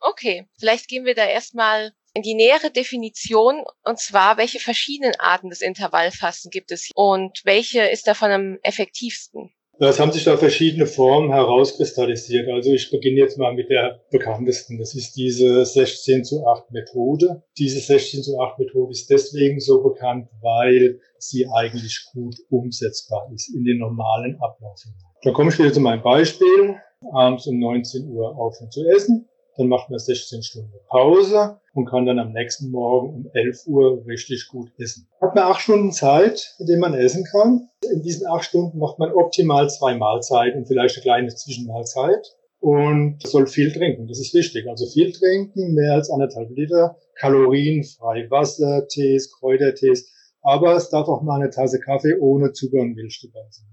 Okay, vielleicht gehen wir da erstmal in die nähere Definition und zwar, welche verschiedenen Arten des Intervallfasten gibt es und welche ist davon am effektivsten? Es haben sich da verschiedene Formen herauskristallisiert. Also ich beginne jetzt mal mit der bekanntesten. Das ist diese 16 zu 8 Methode. Diese 16 zu 8 Methode ist deswegen so bekannt, weil sie eigentlich gut umsetzbar ist in den normalen Ablauf. Dann komme ich wieder zu meinem Beispiel. Abends um 19 Uhr aufhören zu essen. Dann macht man 16 Stunden Pause und kann dann am nächsten Morgen um 11 Uhr richtig gut essen. Hat man acht Stunden Zeit, in denen man essen kann. In diesen acht Stunden macht man optimal zwei Mahlzeiten und vielleicht eine kleine Zwischenmahlzeit und soll viel trinken. Das ist wichtig. Also viel trinken, mehr als anderthalb Liter, kalorienfrei, Wasser, Tees, Kräutertees. Aber es darf auch mal eine Tasse Kaffee ohne Zucker und Milch dabei sein.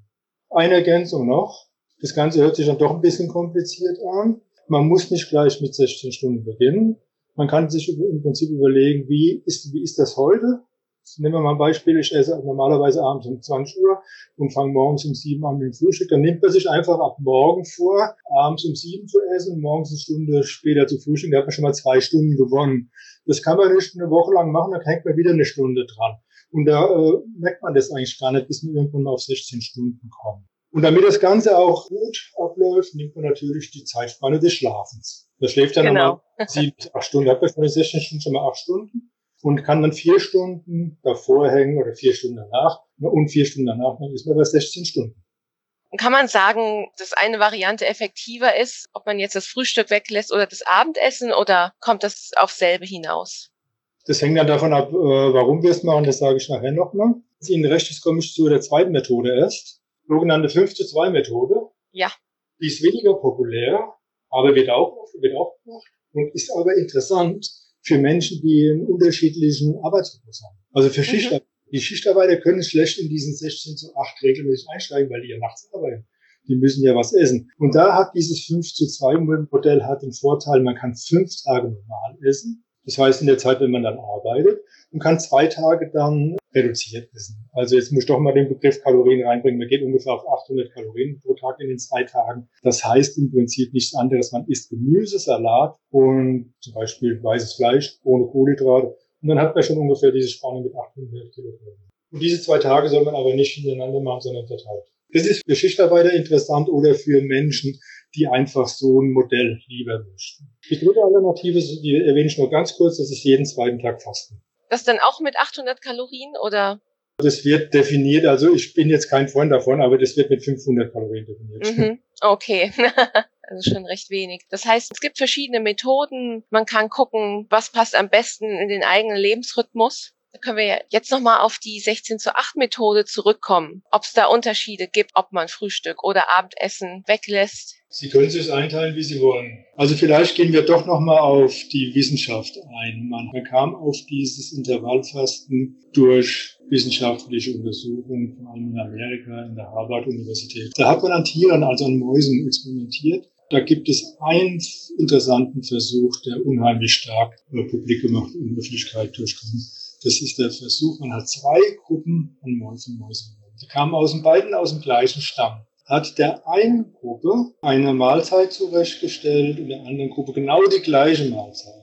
Eine Ergänzung noch. Das Ganze hört sich dann doch ein bisschen kompliziert an. Man muss nicht gleich mit 16 Stunden beginnen. Man kann sich im Prinzip überlegen, wie ist, wie ist das heute? Nehmen wir mal ein Beispiel, ich esse normalerweise abends um 20 Uhr und fange morgens um 7 an mit dem Frühstück. Dann nimmt man sich einfach ab morgen vor, abends um 7 zu essen, morgens eine Stunde später zu frühstücken. Da hat man schon mal zwei Stunden gewonnen. Das kann man nicht eine Woche lang machen, dann hängt man wieder eine Stunde dran. Und da äh, merkt man das eigentlich gar nicht, bis man irgendwann mal auf 16 Stunden kommt. Und damit das Ganze auch gut abläuft, nimmt man natürlich die Zeitspanne des Schlafens. Da schläft dann genau. nochmal sieben, acht Stunden, hat man den 16 Stunden schon mal acht Stunden und kann dann vier Stunden davor hängen oder vier Stunden danach und vier Stunden danach, dann ist man bei 16 Stunden. Kann man sagen, dass eine Variante effektiver ist, ob man jetzt das Frühstück weglässt oder das Abendessen oder kommt das auf selbe hinaus? Das hängt dann davon ab, äh, warum wir es machen, das sage ich nachher nochmal. Ihnen recht ist, komme ich zu der zweiten Methode erst sogenannte 5 zu 2 Methode. Ja. Die ist weniger populär, aber wird auch, wird auch gemacht und ist aber interessant für Menschen, die einen unterschiedlichen Arbeitsrhythmus haben. Also für mhm. Schichtarbeiter. Die Schichtarbeiter können schlecht in diesen 16 zu 8 regelmäßig einsteigen, weil die ja nachts arbeiten. Die müssen ja was essen. Und da hat dieses 5 zu 2 Modell hat den Vorteil, man kann fünf Tage normal essen. Das heißt, in der Zeit, wenn man dann arbeitet, und kann zwei Tage dann reduziert essen. Also jetzt muss ich doch mal den Begriff Kalorien reinbringen. Man geht ungefähr auf 800 Kalorien pro Tag in den zwei Tagen. Das heißt im Prinzip nichts anderes. Man isst Gemüse, Salat und zum Beispiel weißes Fleisch ohne Kohlenhydrate. Und dann hat man schon ungefähr diese Spanne mit 800 Kilokalorien. Und diese zwei Tage soll man aber nicht hintereinander machen, sondern verteilt. Das ist für Schichtarbeiter interessant oder für Menschen, die einfach so ein Modell lieber möchten. Die dritte Alternative, die erwähne ich nur ganz kurz, das ist jeden zweiten Tag Fasten. Das dann auch mit 800 Kalorien oder? Das wird definiert, also ich bin jetzt kein Freund davon, aber das wird mit 500 Kalorien definiert. Mhm. Okay. (laughs) Also schon recht wenig. Das heißt, es gibt verschiedene Methoden. Man kann gucken, was passt am besten in den eigenen Lebensrhythmus. Da können wir jetzt nochmal auf die 16 zu 8 Methode zurückkommen. Ob es da Unterschiede gibt, ob man Frühstück oder Abendessen weglässt. Sie können sich einteilen, wie Sie wollen. Also vielleicht gehen wir doch nochmal auf die Wissenschaft ein. Man kam auf dieses Intervallfasten durch wissenschaftliche Untersuchungen, vor allem in Amerika, in der Harvard-Universität. Da hat man an Tieren, also an Mäusen experimentiert. Da gibt es einen interessanten Versuch, der unheimlich stark äh, publik gemacht der Öffentlichkeit durchkam. Das ist der Versuch, man hat zwei Gruppen an Mäusen, Mäusen. Die kamen aus den beiden aus dem gleichen Stamm hat der einen Gruppe eine Mahlzeit zurechtgestellt und der anderen Gruppe genau die gleiche Mahlzeit.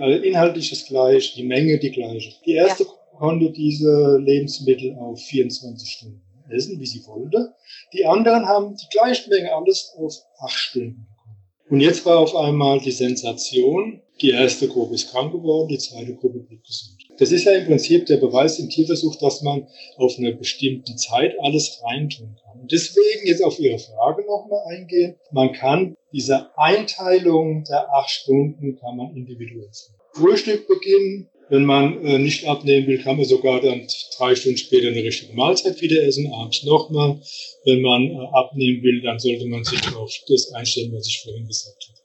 Also inhaltlich das gleiche, die Menge die gleiche. Die erste ja. Konnte diese Lebensmittel auf 24 Stunden essen, wie sie wollte. Die anderen haben die gleiche Menge alles auf 8 Stunden bekommen. Und jetzt war auf einmal die Sensation, die erste Gruppe ist krank geworden, die zweite Gruppe blieb gesund. Das ist ja im Prinzip der Beweis im Tierversuch, dass man auf eine bestimmte Zeit alles reintun kann. Und deswegen jetzt auf Ihre Frage nochmal eingehen. Man kann diese Einteilung der acht Stunden kann man individuell sehen. Frühstück beginnen. Wenn man äh, nicht abnehmen will, kann man sogar dann drei Stunden später eine richtige Mahlzeit wieder essen, abends nochmal. Wenn man äh, abnehmen will, dann sollte man sich auf das einstellen, was ich vorhin gesagt habe.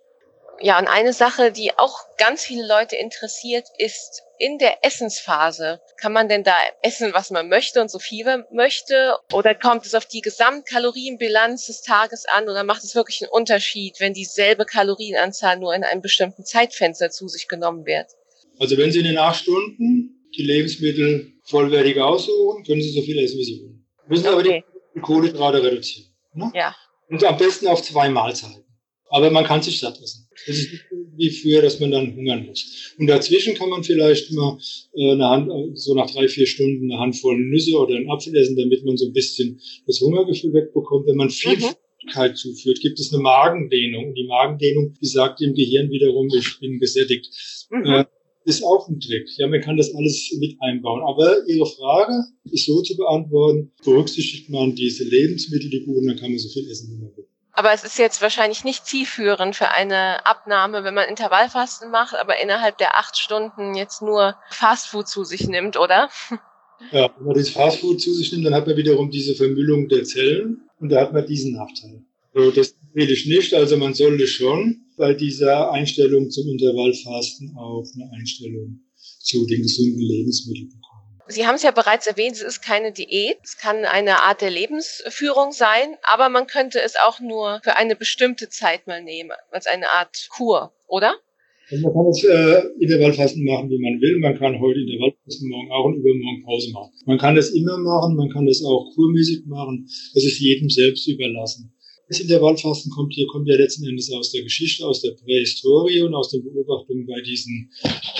Ja, und eine Sache, die auch ganz viele Leute interessiert, ist in der Essensphase. Kann man denn da essen, was man möchte und so viel man möchte? Oder kommt es auf die Gesamtkalorienbilanz des Tages an? Oder macht es wirklich einen Unterschied, wenn dieselbe Kalorienanzahl nur in einem bestimmten Zeitfenster zu sich genommen wird? Also wenn Sie in den acht Stunden die Lebensmittel vollwertig aussuchen, können Sie so viel essen, wie Sie wollen. Müssen okay. aber die Kohlenhydrate reduzieren. Ne? Ja. Und am besten auf zwei Mahlzeiten. Aber man kann sich satt essen. Das ist nicht wie früher, dass man dann hungern muss. Und dazwischen kann man vielleicht mal äh, eine Hand, so nach drei, vier Stunden eine Handvoll Nüsse oder einen Apfel essen, damit man so ein bisschen das Hungergefühl wegbekommt. Wenn man viel mhm. Flüssigkeit zuführt, gibt es eine Magendehnung. Und die Magendehnung, die sagt dem Gehirn wiederum, ich bin gesättigt. Mhm. Äh, ist auch ein Trick. Ja, man kann das alles mit einbauen. Aber Ihre Frage ist so zu beantworten, berücksichtigt man diese Lebensmittel, die guten, dann kann man so viel essen, wie man will. Aber es ist jetzt wahrscheinlich nicht zielführend für eine Abnahme, wenn man Intervallfasten macht, aber innerhalb der acht Stunden jetzt nur Fastfood zu sich nimmt, oder? Ja, wenn man das Fastfood zu sich nimmt, dann hat man wiederum diese Vermüllung der Zellen und da hat man diesen Nachteil. Also das will ich nicht, also man sollte schon bei dieser Einstellung zum Intervallfasten auch eine Einstellung zu den gesunden Lebensmitteln bekommen. Sie haben es ja bereits erwähnt, es ist keine Diät, es kann eine Art der Lebensführung sein, aber man könnte es auch nur für eine bestimmte Zeit mal nehmen, als eine Art Kur, oder? Also man kann es äh, Intervallfasten machen, wie man will. Man kann heute Intervallfasten morgen auch und übermorgen Pause machen. Man kann das immer machen, man kann das auch kurmäßig machen. Das ist jedem selbst überlassen. Das Intervallfasten kommt hier, kommt ja letzten Endes aus der Geschichte, aus der Prähistorie und aus den Beobachtungen bei diesen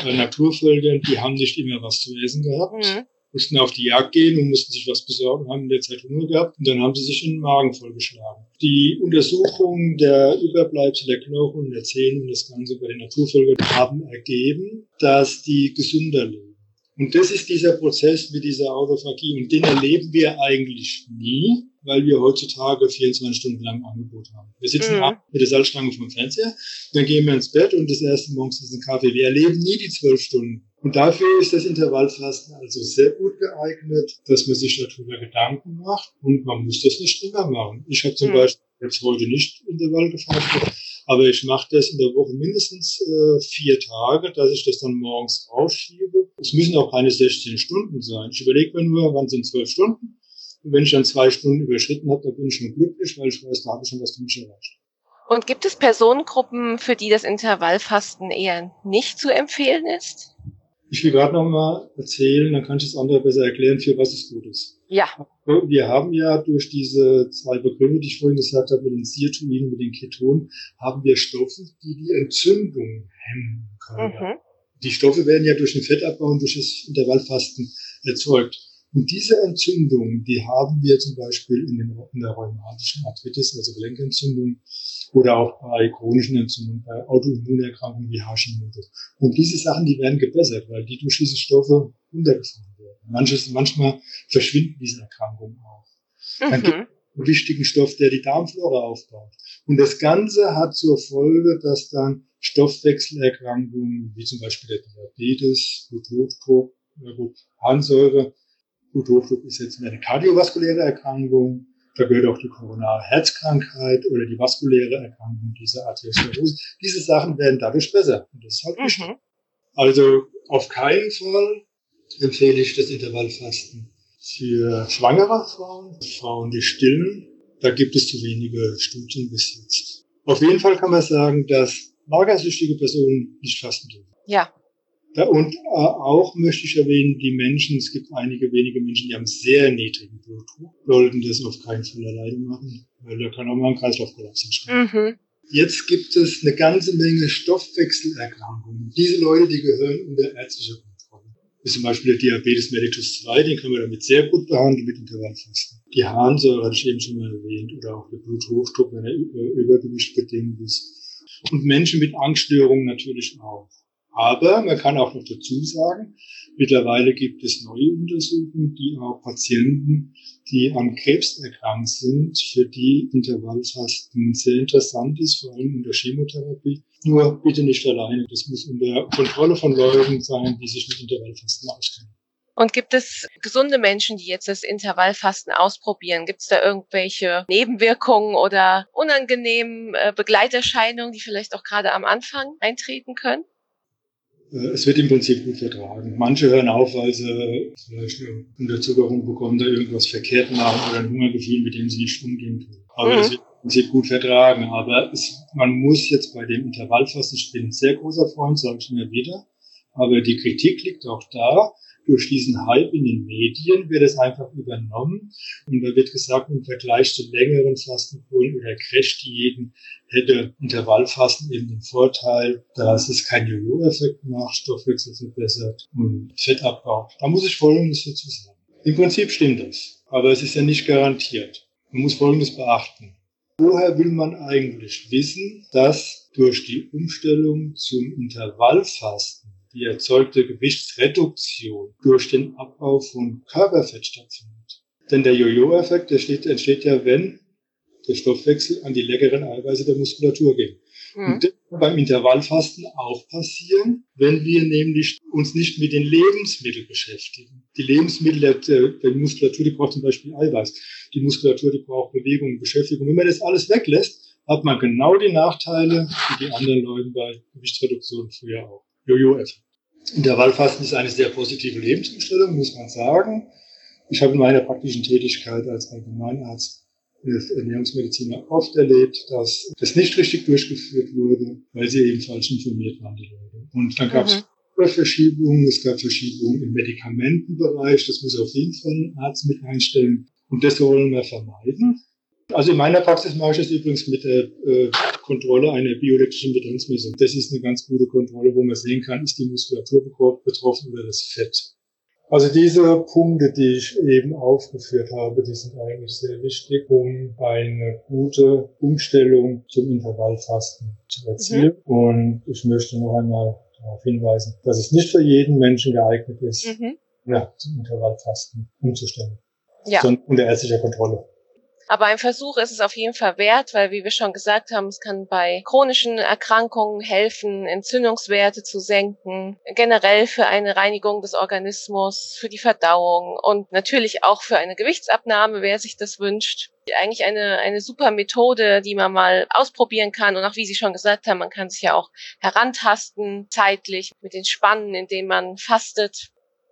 äh, Naturvölkern. Die haben nicht immer was zu essen gehabt. Mhm. Mussten auf die Jagd gehen und mussten sich was besorgen, haben in der Zeit Hunger gehabt und dann haben sie sich in den Magen vollgeschlagen. Die Untersuchungen der Überbleibsel der Knochen und der Zähne und das Ganze bei den Naturvölkern haben ergeben, dass die gesünder leben. Und das ist dieser Prozess mit dieser Autophagie und den erleben wir eigentlich nie weil wir heutzutage 24 Stunden lang Angebot haben. Wir sitzen mhm. mit der Salzstange vom Fernseher, dann gehen wir ins Bett und das erste morgens ist ein Kaffee. Wir erleben nie die zwölf Stunden. Und dafür ist das Intervallfasten also sehr gut geeignet, dass man sich darüber Gedanken macht und man muss das nicht immer machen. Ich habe zum mhm. Beispiel jetzt heute nicht Intervall gefastet, aber ich mache das in der Woche mindestens äh, vier Tage, dass ich das dann morgens rausschiebe. Es müssen auch keine 16 Stunden sein. Ich überlege mir nur, wann sind zwölf Stunden und wenn ich dann zwei Stunden überschritten habe, dann bin ich schon glücklich, weil ich weiß, da habe ich schon was für mich erreicht. Und gibt es Personengruppen, für die das Intervallfasten eher nicht zu empfehlen ist? Ich will gerade noch mal erzählen, dann kann ich das andere besser erklären, für was es gut ist. Ja. Wir haben ja durch diese zwei Begriffe, die ich vorhin gesagt habe, mit den Sirtuinen, mit den Ketonen, haben wir Stoffe, die die Entzündung hemmen können. Mhm. Die Stoffe werden ja durch den Fettabbau und durch das Intervallfasten erzeugt. Und diese Entzündung, die haben wir zum Beispiel in, den, in der rheumatischen Arthritis, also Gelenkentzündung, oder auch bei chronischen Entzündungen, bei Autoimmunerkrankungen wie Hashimoto. Und diese Sachen, die werden gebessert, weil die durch diese Stoffe runtergefahren werden. Manches, manchmal verschwinden diese Erkrankungen auch. Dann gibt es einen wichtigen Stoff, der die Darmflora aufbaut. Und das Ganze hat zur Folge, dass dann Stoffwechselerkrankungen, wie zum Beispiel der Diabetes, Bluthochdruck, Harnsäure, Bluthochdruck ist jetzt eine kardiovaskuläre Erkrankung. Da gehört auch die koronare Herzkrankheit oder die vaskuläre Erkrankung, diese Arteriosklerose. Diese Sachen werden dadurch besser. Und das ist halt wichtig. Mhm. Also auf keinen Fall empfehle ich das Intervallfasten für schwangere Frauen, Frauen, die stillen. Da gibt es zu wenige Studien bis jetzt. Auf jeden Fall kann man sagen, dass magersüchtige Personen nicht fasten dürfen. Ja, und äh, auch möchte ich erwähnen, die Menschen, es gibt einige wenige Menschen, die haben sehr niedrigen Blutdruck, sollten das auf keinen Fall alleine machen, weil da kann auch mal ein Kreislaufkollaps entstehen. Mhm. Jetzt gibt es eine ganze Menge Stoffwechselerkrankungen. Diese Leute, die gehören unter ärztliche Kontrolle. Wie zum Beispiel der Diabetes mellitus 2, den können wir damit sehr gut behandeln mit Intervallfasten. Die Harnsäure hatte ich eben schon mal erwähnt oder auch der Bluthochdruck, wenn er Übergewicht bedingt ist. Und Menschen mit Angststörungen natürlich auch. Aber man kann auch noch dazu sagen, mittlerweile gibt es neue Untersuchungen, die auch Patienten, die an Krebs erkrankt sind, für die Intervallfasten sehr interessant ist, vor allem unter Chemotherapie. Nur bitte nicht alleine. Das muss unter Kontrolle von Leuten sein, die sich mit Intervallfasten auskennen. Und gibt es gesunde Menschen, die jetzt das Intervallfasten ausprobieren? Gibt es da irgendwelche Nebenwirkungen oder unangenehmen äh, Begleiterscheinungen, die vielleicht auch gerade am Anfang eintreten können? Äh, es wird im Prinzip gut vertragen. Manche hören auf, weil sie vielleicht eine Unterzuckerung bekommen, da irgendwas verkehrt machen oder ein Hungergefühl, mit dem sie nicht umgehen können. Aber mhm. es wird im Prinzip gut vertragen. Aber es, man muss jetzt bei dem Intervallfasten, ich bin ein sehr großer Freund, sage ich mir wieder, aber die Kritik liegt auch da, durch diesen Hype in den Medien wird es einfach übernommen und da wird gesagt, im Vergleich zu längeren Fastenkuren oder Crash-Diäten hätte Intervallfasten eben den Vorteil, dass es keinen Jojo-Effekt macht, Stoffwechsel verbessert und Fett abbaut. Da muss ich Folgendes dazu sagen. Im Prinzip stimmt das, aber es ist ja nicht garantiert. Man muss Folgendes beachten. Woher will man eigentlich wissen, dass durch die Umstellung zum Intervallfasten die erzeugte Gewichtsreduktion durch den Abbau von Körperfett stattfindet. Denn der Jojo-Effekt entsteht, entsteht ja, wenn der Stoffwechsel an die leckeren Eiweiße der Muskulatur geht. Mhm. Und das kann beim Intervallfasten auch passieren, wenn wir nämlich uns nicht mit den Lebensmitteln beschäftigen. Die Lebensmittel der, der, Muskulatur, die braucht zum Beispiel Eiweiß. Die Muskulatur, die braucht Bewegung, Beschäftigung. Wenn man das alles weglässt, hat man genau die Nachteile, wie die anderen Leute bei Gewichtsreduktion früher auch. Jojo-Effekt. Intervallfasten ist eine sehr positive Lebensumstellung, muss man sagen. Ich habe in meiner praktischen Tätigkeit als Allgemeinarzt als Ernährungsmediziner oft erlebt, dass das nicht richtig durchgeführt wurde, weil sie eben falsch informiert waren, die Leute. Und dann gab es mhm. Verschiebungen, es gab Verschiebungen im Medikamentenbereich, das muss auf jeden Fall ein Arzt mit einstellen. Und das wollen wir vermeiden. Also in meiner Praxis mache ich das übrigens mit der äh, Kontrolle einer bioelektrischen Bedarfsmessung. Das ist eine ganz gute Kontrolle, wo man sehen kann, ist die Muskulatur betroffen oder das Fett. Also diese Punkte, die ich eben aufgeführt habe, die sind eigentlich sehr wichtig, um eine gute Umstellung zum Intervallfasten zu erzielen. Mhm. Und ich möchte noch einmal darauf hinweisen, dass es nicht für jeden Menschen geeignet ist, mhm. ja, zum Intervallfasten umzustellen. Ja. Sondern unter ärztlicher Kontrolle. Aber ein Versuch ist es auf jeden Fall wert, weil, wie wir schon gesagt haben, es kann bei chronischen Erkrankungen helfen, Entzündungswerte zu senken, generell für eine Reinigung des Organismus, für die Verdauung und natürlich auch für eine Gewichtsabnahme, wer sich das wünscht. Eigentlich eine, eine super Methode, die man mal ausprobieren kann. Und auch wie Sie schon gesagt haben, man kann sich ja auch herantasten, zeitlich, mit den Spannen, in denen man fastet.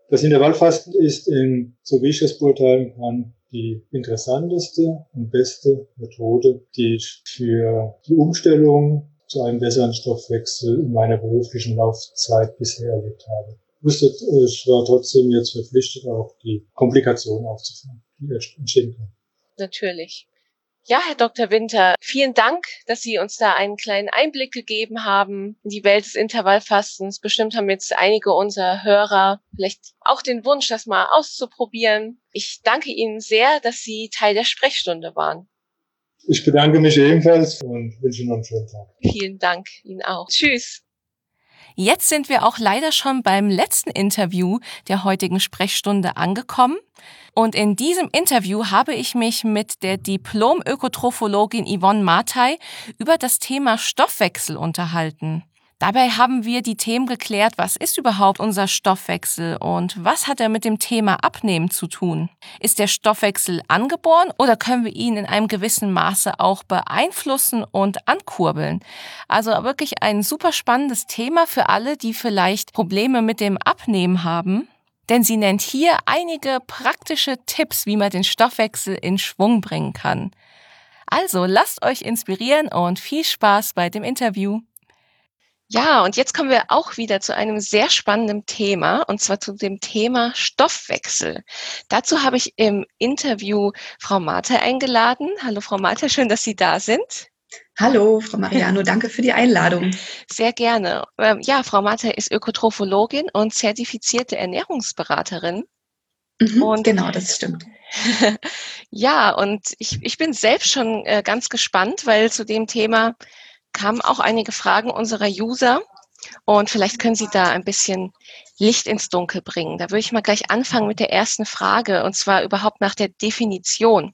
Das Intervallfasten ist, in, so wie ich es beurteilen kann, die interessanteste und beste Methode, die ich für die Umstellung zu einem besseren Stoffwechsel in meiner beruflichen Laufzeit bisher erlebt habe. Ich war trotzdem jetzt verpflichtet, auch die Komplikationen aufzufangen, die entstehen können. Natürlich. Ja, Herr Dr. Winter, vielen Dank, dass Sie uns da einen kleinen Einblick gegeben haben in die Welt des Intervallfastens. Bestimmt haben jetzt einige unserer Hörer vielleicht auch den Wunsch, das mal auszuprobieren. Ich danke Ihnen sehr, dass Sie Teil der Sprechstunde waren. Ich bedanke mich ebenfalls und wünsche Ihnen noch einen schönen Tag. Vielen Dank Ihnen auch. Tschüss. Jetzt sind wir auch leider schon beim letzten Interview der heutigen Sprechstunde angekommen. Und in diesem Interview habe ich mich mit der Diplom-Ökotrophologin Yvonne Martay über das Thema Stoffwechsel unterhalten. Dabei haben wir die Themen geklärt, was ist überhaupt unser Stoffwechsel und was hat er mit dem Thema Abnehmen zu tun? Ist der Stoffwechsel angeboren oder können wir ihn in einem gewissen Maße auch beeinflussen und ankurbeln? Also wirklich ein super spannendes Thema für alle, die vielleicht Probleme mit dem Abnehmen haben. Denn sie nennt hier einige praktische Tipps, wie man den Stoffwechsel in Schwung bringen kann. Also lasst euch inspirieren und viel Spaß bei dem Interview. Ja, und jetzt kommen wir auch wieder zu einem sehr spannenden Thema, und zwar zu dem Thema Stoffwechsel. Dazu habe ich im Interview Frau Martha eingeladen. Hallo Frau Martha, schön, dass Sie da sind. Hallo, Frau Mariano, danke für die Einladung. Sehr gerne. Ähm, ja, Frau Martha ist Ökotrophologin und zertifizierte Ernährungsberaterin. Mhm, und genau, das stimmt. (laughs) ja, und ich, ich bin selbst schon äh, ganz gespannt, weil zu dem Thema kamen auch einige Fragen unserer User und vielleicht können Sie da ein bisschen Licht ins Dunkel bringen. Da würde ich mal gleich anfangen mit der ersten Frage und zwar überhaupt nach der Definition.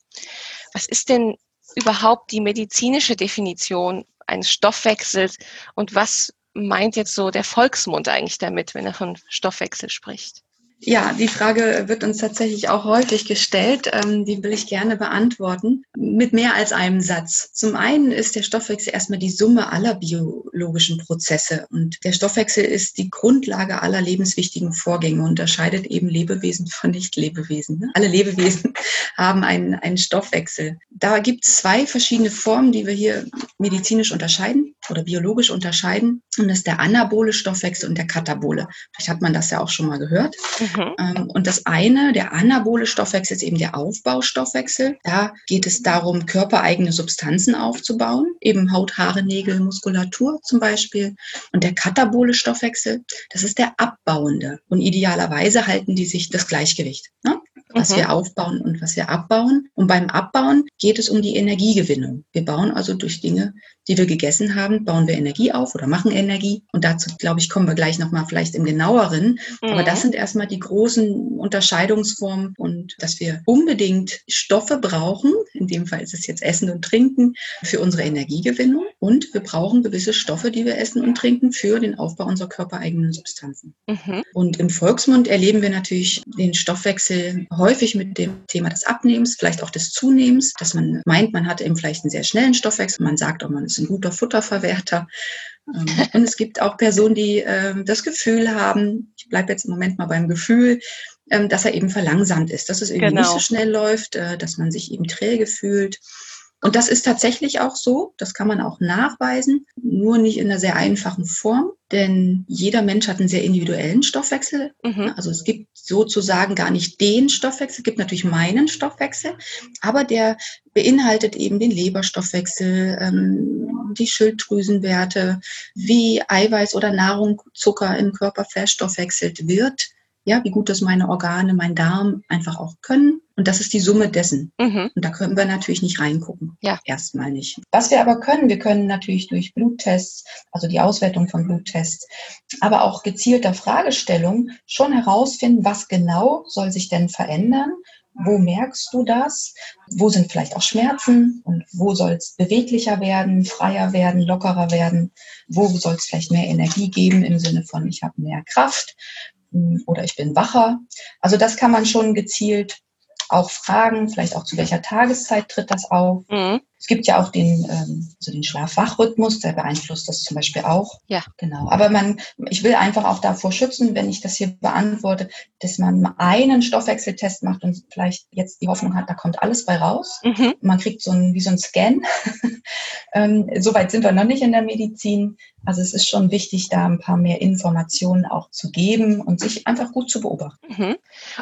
Was ist denn überhaupt die medizinische Definition eines Stoffwechsels und was meint jetzt so der Volksmund eigentlich damit, wenn er von Stoffwechsel spricht? Ja, die Frage wird uns tatsächlich auch häufig gestellt. Ähm, die will ich gerne beantworten mit mehr als einem Satz. Zum einen ist der Stoffwechsel erstmal die Summe aller biologischen Prozesse und der Stoffwechsel ist die Grundlage aller lebenswichtigen Vorgänge unterscheidet eben Lebewesen von Nicht-Lebewesen. Ne? Alle Lebewesen (laughs) haben einen, einen Stoffwechsel. Da gibt es zwei verschiedene Formen, die wir hier medizinisch unterscheiden oder biologisch unterscheiden. Und das ist der anabole Stoffwechsel und der katabole. Vielleicht hat man das ja auch schon mal gehört. Ähm, und das eine, der anabole Stoffwechsel, ist eben der Aufbaustoffwechsel. Da geht es darum, körpereigene Substanzen aufzubauen, eben Haut, Haare, Nägel, Muskulatur zum Beispiel. Und der katabole Stoffwechsel, das ist der abbauende. Und idealerweise halten die sich das Gleichgewicht. Ne? was mhm. wir aufbauen und was wir abbauen. Und beim Abbauen geht es um die Energiegewinnung. Wir bauen also durch Dinge, die wir gegessen haben, bauen wir Energie auf oder machen Energie. Und dazu, glaube ich, kommen wir gleich nochmal vielleicht im genaueren. Mhm. Aber das sind erstmal die großen Unterscheidungsformen und dass wir unbedingt Stoffe brauchen. In dem Fall ist es jetzt Essen und Trinken für unsere Energiegewinnung. Und wir brauchen gewisse Stoffe, die wir essen und trinken für den Aufbau unserer körpereigenen Substanzen. Mhm. Und im Volksmund erleben wir natürlich den Stoffwechsel häufig mit dem Thema des Abnehmens, vielleicht auch des Zunehmens, dass man meint, man hat eben vielleicht einen sehr schnellen Stoffwechsel. Man sagt auch, man ist ein guter Futterverwerter. Ähm, und es gibt auch Personen, die ähm, das Gefühl haben, ich bleibe jetzt im Moment mal beim Gefühl, ähm, dass er eben verlangsamt ist, dass es irgendwie genau. nicht so schnell läuft, äh, dass man sich eben träge fühlt. Und das ist tatsächlich auch so, das kann man auch nachweisen, nur nicht in einer sehr einfachen Form, denn jeder Mensch hat einen sehr individuellen Stoffwechsel. Mhm. Also es gibt sozusagen gar nicht den Stoffwechsel, es gibt natürlich meinen Stoffwechsel, aber der beinhaltet eben den Leberstoffwechsel, ähm, die Schilddrüsenwerte, wie Eiweiß oder Nahrung, Zucker im Körper verstoffwechselt wird ja, wie gut das meine Organe, mein Darm einfach auch können. Und das ist die Summe dessen. Mhm. Und da können wir natürlich nicht reingucken. Ja. Erstmal nicht. Was wir aber können, wir können natürlich durch Bluttests, also die Auswertung von Bluttests, aber auch gezielter Fragestellung schon herausfinden, was genau soll sich denn verändern wo merkst du das? Wo sind vielleicht auch Schmerzen? Und wo soll es beweglicher werden, freier werden, lockerer werden? Wo soll es vielleicht mehr Energie geben im Sinne von, ich habe mehr Kraft? Oder ich bin wacher. Also das kann man schon gezielt auch fragen, vielleicht auch zu welcher Tageszeit tritt das auf. Mhm. Es gibt ja auch den, ähm, also den Schlaf-Wach-Rhythmus, der beeinflusst das zum Beispiel auch. Ja. Genau. Aber man, ich will einfach auch davor schützen, wenn ich das hier beantworte, dass man einen Stoffwechseltest macht und vielleicht jetzt die Hoffnung hat, da kommt alles bei raus. Mhm. Man kriegt so ein, wie so ein Scan. (laughs) ähm, Soweit sind wir noch nicht in der Medizin. Also es ist schon wichtig, da ein paar mehr Informationen auch zu geben und sich einfach gut zu beobachten. Mhm.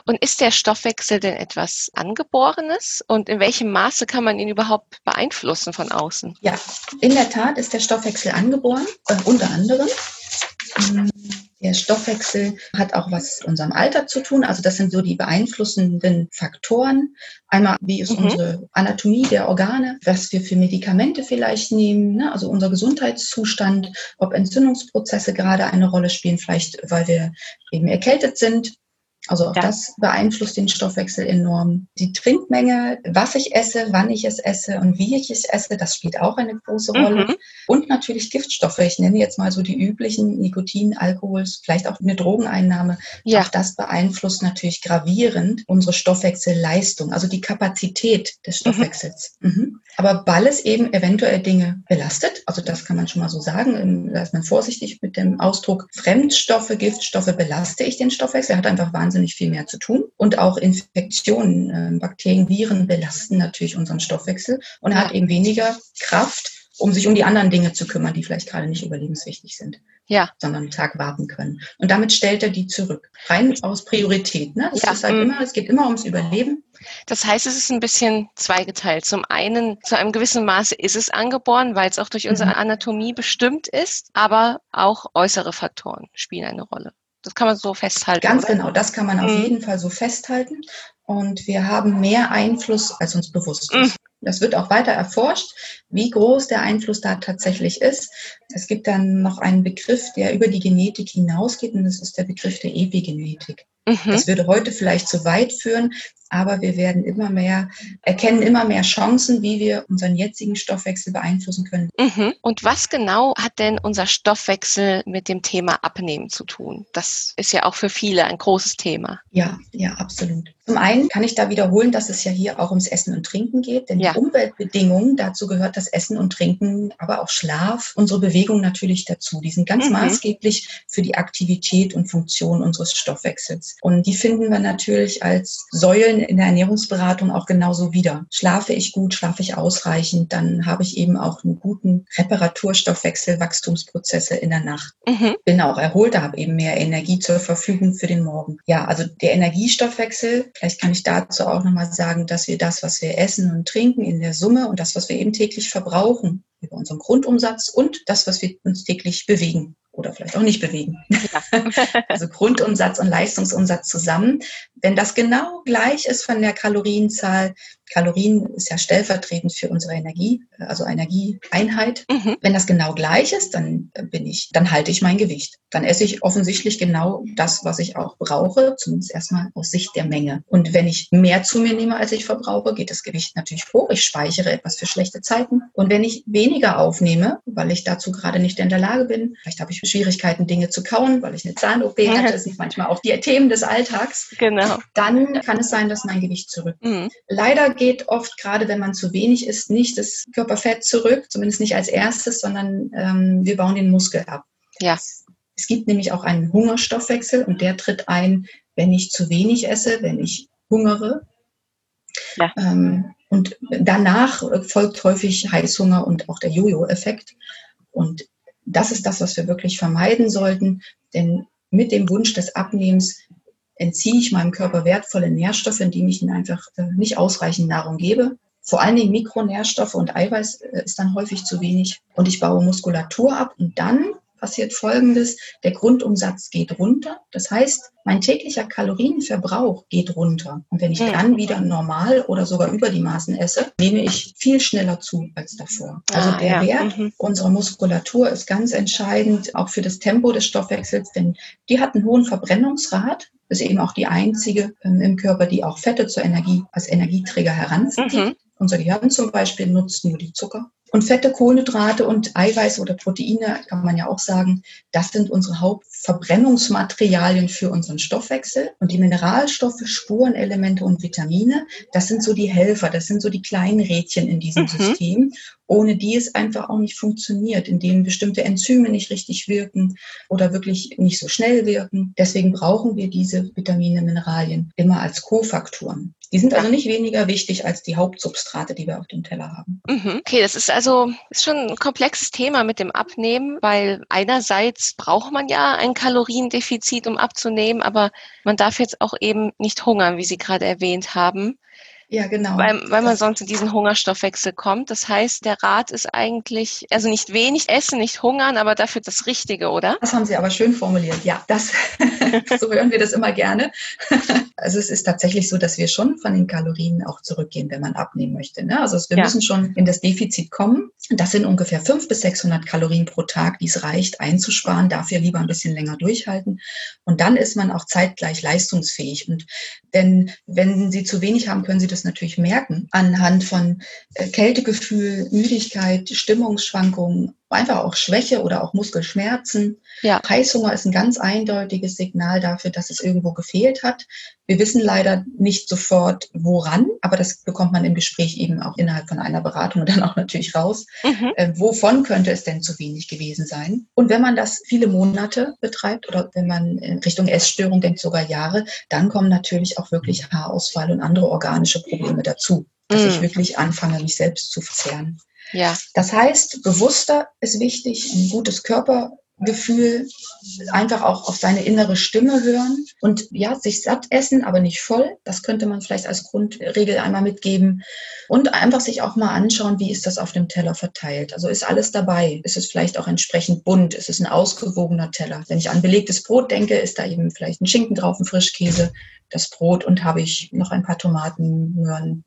Und ist der Stoffwechsel denn etwas Angeborenes? Und in welchem Maße kann man ihn überhaupt beeinflussen? von außen? Ja, in der Tat ist der Stoffwechsel angeboren, äh, unter anderem. Der Stoffwechsel hat auch was mit unserem Alter zu tun. Also das sind so die beeinflussenden Faktoren. Einmal, wie ist mhm. unsere Anatomie der Organe, was wir für Medikamente vielleicht nehmen, ne? also unser Gesundheitszustand, ob Entzündungsprozesse gerade eine Rolle spielen, vielleicht weil wir eben erkältet sind also auch ja. das beeinflusst den Stoffwechsel enorm. Die Trinkmenge, was ich esse, wann ich es esse und wie ich es esse, das spielt auch eine große Rolle. Mhm. Und natürlich Giftstoffe. Ich nenne jetzt mal so die üblichen Nikotin, Alkohol, vielleicht auch eine Drogeneinnahme. Ja. Auch das beeinflusst natürlich gravierend unsere Stoffwechselleistung, also die Kapazität des mhm. Stoffwechsels. Mhm. Mhm. Aber weil es eben eventuell Dinge belastet, also das kann man schon mal so sagen, da ist man vorsichtig mit dem Ausdruck Fremdstoffe, Giftstoffe belaste ich den Stoffwechsel, er hat einfach wahnsinnig viel mehr zu tun. Und auch Infektionen, äh, Bakterien, Viren belasten natürlich unseren Stoffwechsel und er hat eben weniger Kraft, um sich um die anderen Dinge zu kümmern, die vielleicht gerade nicht überlebenswichtig sind. Ja. Sondern einen Tag warten können. Und damit stellt er die zurück. Rein aus Priorität. Ne? Es, ja. ist halt mm. immer, es geht immer ums Überleben. Das heißt, es ist ein bisschen zweigeteilt. Zum einen, zu einem gewissen Maße ist es angeboren, weil es auch durch unsere mhm. Anatomie bestimmt ist, aber auch äußere Faktoren spielen eine Rolle. Das kann man so festhalten. Ganz oder? genau, das kann man auf mhm. jeden Fall so festhalten. Und wir haben mehr Einfluss, als uns bewusst ist. Das wird auch weiter erforscht, wie groß der Einfluss da tatsächlich ist. Es gibt dann noch einen Begriff, der über die Genetik hinausgeht, und das ist der Begriff der Epigenetik. Mhm. Das würde heute vielleicht zu weit führen, aber wir werden immer mehr, erkennen immer mehr Chancen, wie wir unseren jetzigen Stoffwechsel beeinflussen können. Mhm. Und was genau hat denn unser Stoffwechsel mit dem Thema Abnehmen zu tun? Das ist ja auch für viele ein großes Thema. Ja, ja, absolut. Zum einen kann ich da wiederholen, dass es ja hier auch ums Essen und Trinken geht, denn ja. Umweltbedingungen, dazu gehört das Essen und Trinken, aber auch Schlaf, unsere Bewegung natürlich dazu. Die sind ganz mhm. maßgeblich für die Aktivität und Funktion unseres Stoffwechsels. Und die finden wir natürlich als Säulen in der Ernährungsberatung auch genauso wieder. Schlafe ich gut, schlafe ich ausreichend, dann habe ich eben auch einen guten Reparaturstoffwechsel, Wachstumsprozesse in der Nacht. Mhm. Bin auch erholter, habe eben mehr Energie zur Verfügung für den Morgen. Ja, also der Energiestoffwechsel, vielleicht kann ich dazu auch nochmal sagen, dass wir das, was wir essen und trinken in der Summe und das, was wir eben täglich verbrauchen, über unseren Grundumsatz und das, was wir uns täglich bewegen oder vielleicht auch nicht bewegen. Ja. (laughs) also Grundumsatz und Leistungsumsatz zusammen. Wenn das genau gleich ist von der Kalorienzahl, Kalorien ist ja stellvertretend für unsere Energie, also Energieeinheit. Mhm. Wenn das genau gleich ist, dann bin ich, dann halte ich mein Gewicht. Dann esse ich offensichtlich genau das, was ich auch brauche, zumindest erstmal aus Sicht der Menge. Und wenn ich mehr zu mir nehme, als ich verbrauche, geht das Gewicht natürlich hoch. Ich speichere etwas für schlechte Zeiten. Und wenn ich weniger aufnehme, weil ich dazu gerade nicht in der Lage bin, vielleicht habe ich Schwierigkeiten, Dinge zu kauen, weil ich eine Zahn-OP hatte, das sind manchmal auch die Themen des Alltags. Genau. Dann kann es sein, dass mein Gewicht zurück. Mhm. Leider geht oft, gerade wenn man zu wenig isst, nicht das Körperfett zurück, zumindest nicht als erstes, sondern ähm, wir bauen den Muskel ab. Ja. Es gibt nämlich auch einen Hungerstoffwechsel und der tritt ein, wenn ich zu wenig esse, wenn ich hungere. Ja. Ähm, und danach folgt häufig Heißhunger und auch der Jojo-Effekt. Und das ist das, was wir wirklich vermeiden sollten, denn mit dem Wunsch des Abnehmens entziehe ich meinem Körper wertvolle Nährstoffe, indem ich ihnen einfach äh, nicht ausreichend Nahrung gebe. Vor allen Dingen Mikronährstoffe und Eiweiß äh, ist dann häufig zu wenig. Und ich baue Muskulatur ab und dann passiert Folgendes. Der Grundumsatz geht runter. Das heißt, mein täglicher Kalorienverbrauch geht runter. Und wenn ich mhm. dann wieder normal oder sogar über die Maßen esse, nehme ich viel schneller zu als davor. Also ah, der ja. Wert mhm. unserer Muskulatur ist ganz entscheidend, auch für das Tempo des Stoffwechsels, denn die hat einen hohen Verbrennungsrat. Das ist eben auch die einzige ähm, im Körper, die auch Fette zur Energie als Energieträger heranzieht. Mhm. Unser Gehirn zum Beispiel nutzt nur die Zucker. Und Fette, Kohlenhydrate und Eiweiß oder Proteine, kann man ja auch sagen, das sind unsere Hauptverbrennungsmaterialien für unseren Stoffwechsel. Und die Mineralstoffe, Spurenelemente und Vitamine, das sind so die Helfer, das sind so die kleinen Rädchen in diesem mhm. System, ohne die es einfach auch nicht funktioniert, in denen bestimmte Enzyme nicht richtig wirken oder wirklich nicht so schnell wirken. Deswegen brauchen wir diese Vitamine, Mineralien immer als Kofaktoren. Die sind also nicht weniger wichtig als die Hauptsubstrate, die wir auf dem Teller haben. Mhm. Okay, das ist also ist schon ein komplexes Thema mit dem Abnehmen, weil einerseits braucht man ja ein Kaloriendefizit, um abzunehmen, aber man darf jetzt auch eben nicht hungern, wie Sie gerade erwähnt haben. Ja, genau. Weil, weil man sonst in diesen Hungerstoffwechsel kommt. Das heißt, der Rat ist eigentlich, also nicht wenig essen, nicht hungern, aber dafür das Richtige, oder? Das haben Sie aber schön formuliert. Ja, das, (laughs) so hören wir das immer gerne. Also es ist tatsächlich so, dass wir schon von den Kalorien auch zurückgehen, wenn man abnehmen möchte. Ne? Also wir ja. müssen schon in das Defizit kommen. Das sind ungefähr 500 bis 600 Kalorien pro Tag, die es reicht einzusparen. Dafür lieber ein bisschen länger durchhalten. Und dann ist man auch zeitgleich leistungsfähig. Und denn wenn Sie zu wenig haben, können Sie das natürlich merken. Anhand von äh, Kältegefühl, Müdigkeit, Stimmungsschwankungen, einfach auch Schwäche oder auch Muskelschmerzen. Ja. Heißhunger ist ein ganz eindeutiges Signal dafür, dass es irgendwo gefehlt hat. Wir wissen leider nicht sofort, woran, aber das bekommt man im Gespräch eben auch innerhalb von einer Beratung (laughs) dann auch natürlich raus. Mhm. Äh, wovon könnte es denn zu wenig gewesen sein? Und wenn man das viele Monate betreibt oder wenn man in Richtung Essstörung denkt, sogar Jahre, dann kommen natürlich auch wirklich Haarausfall und andere organische Probleme dazu, dass mhm. ich wirklich anfange, mich selbst zu verzehren. Ja. Das heißt, bewusster ist wichtig, ein gutes Körpergefühl, einfach auch auf seine innere Stimme hören und ja, sich satt essen, aber nicht voll. Das könnte man vielleicht als Grundregel einmal mitgeben und einfach sich auch mal anschauen, wie ist das auf dem Teller verteilt. Also ist alles dabei? Ist es vielleicht auch entsprechend bunt? Ist es ein ausgewogener Teller? Wenn ich an belegtes Brot denke, ist da eben vielleicht ein Schinken drauf, ein Frischkäse, das Brot und habe ich noch ein paar Tomaten,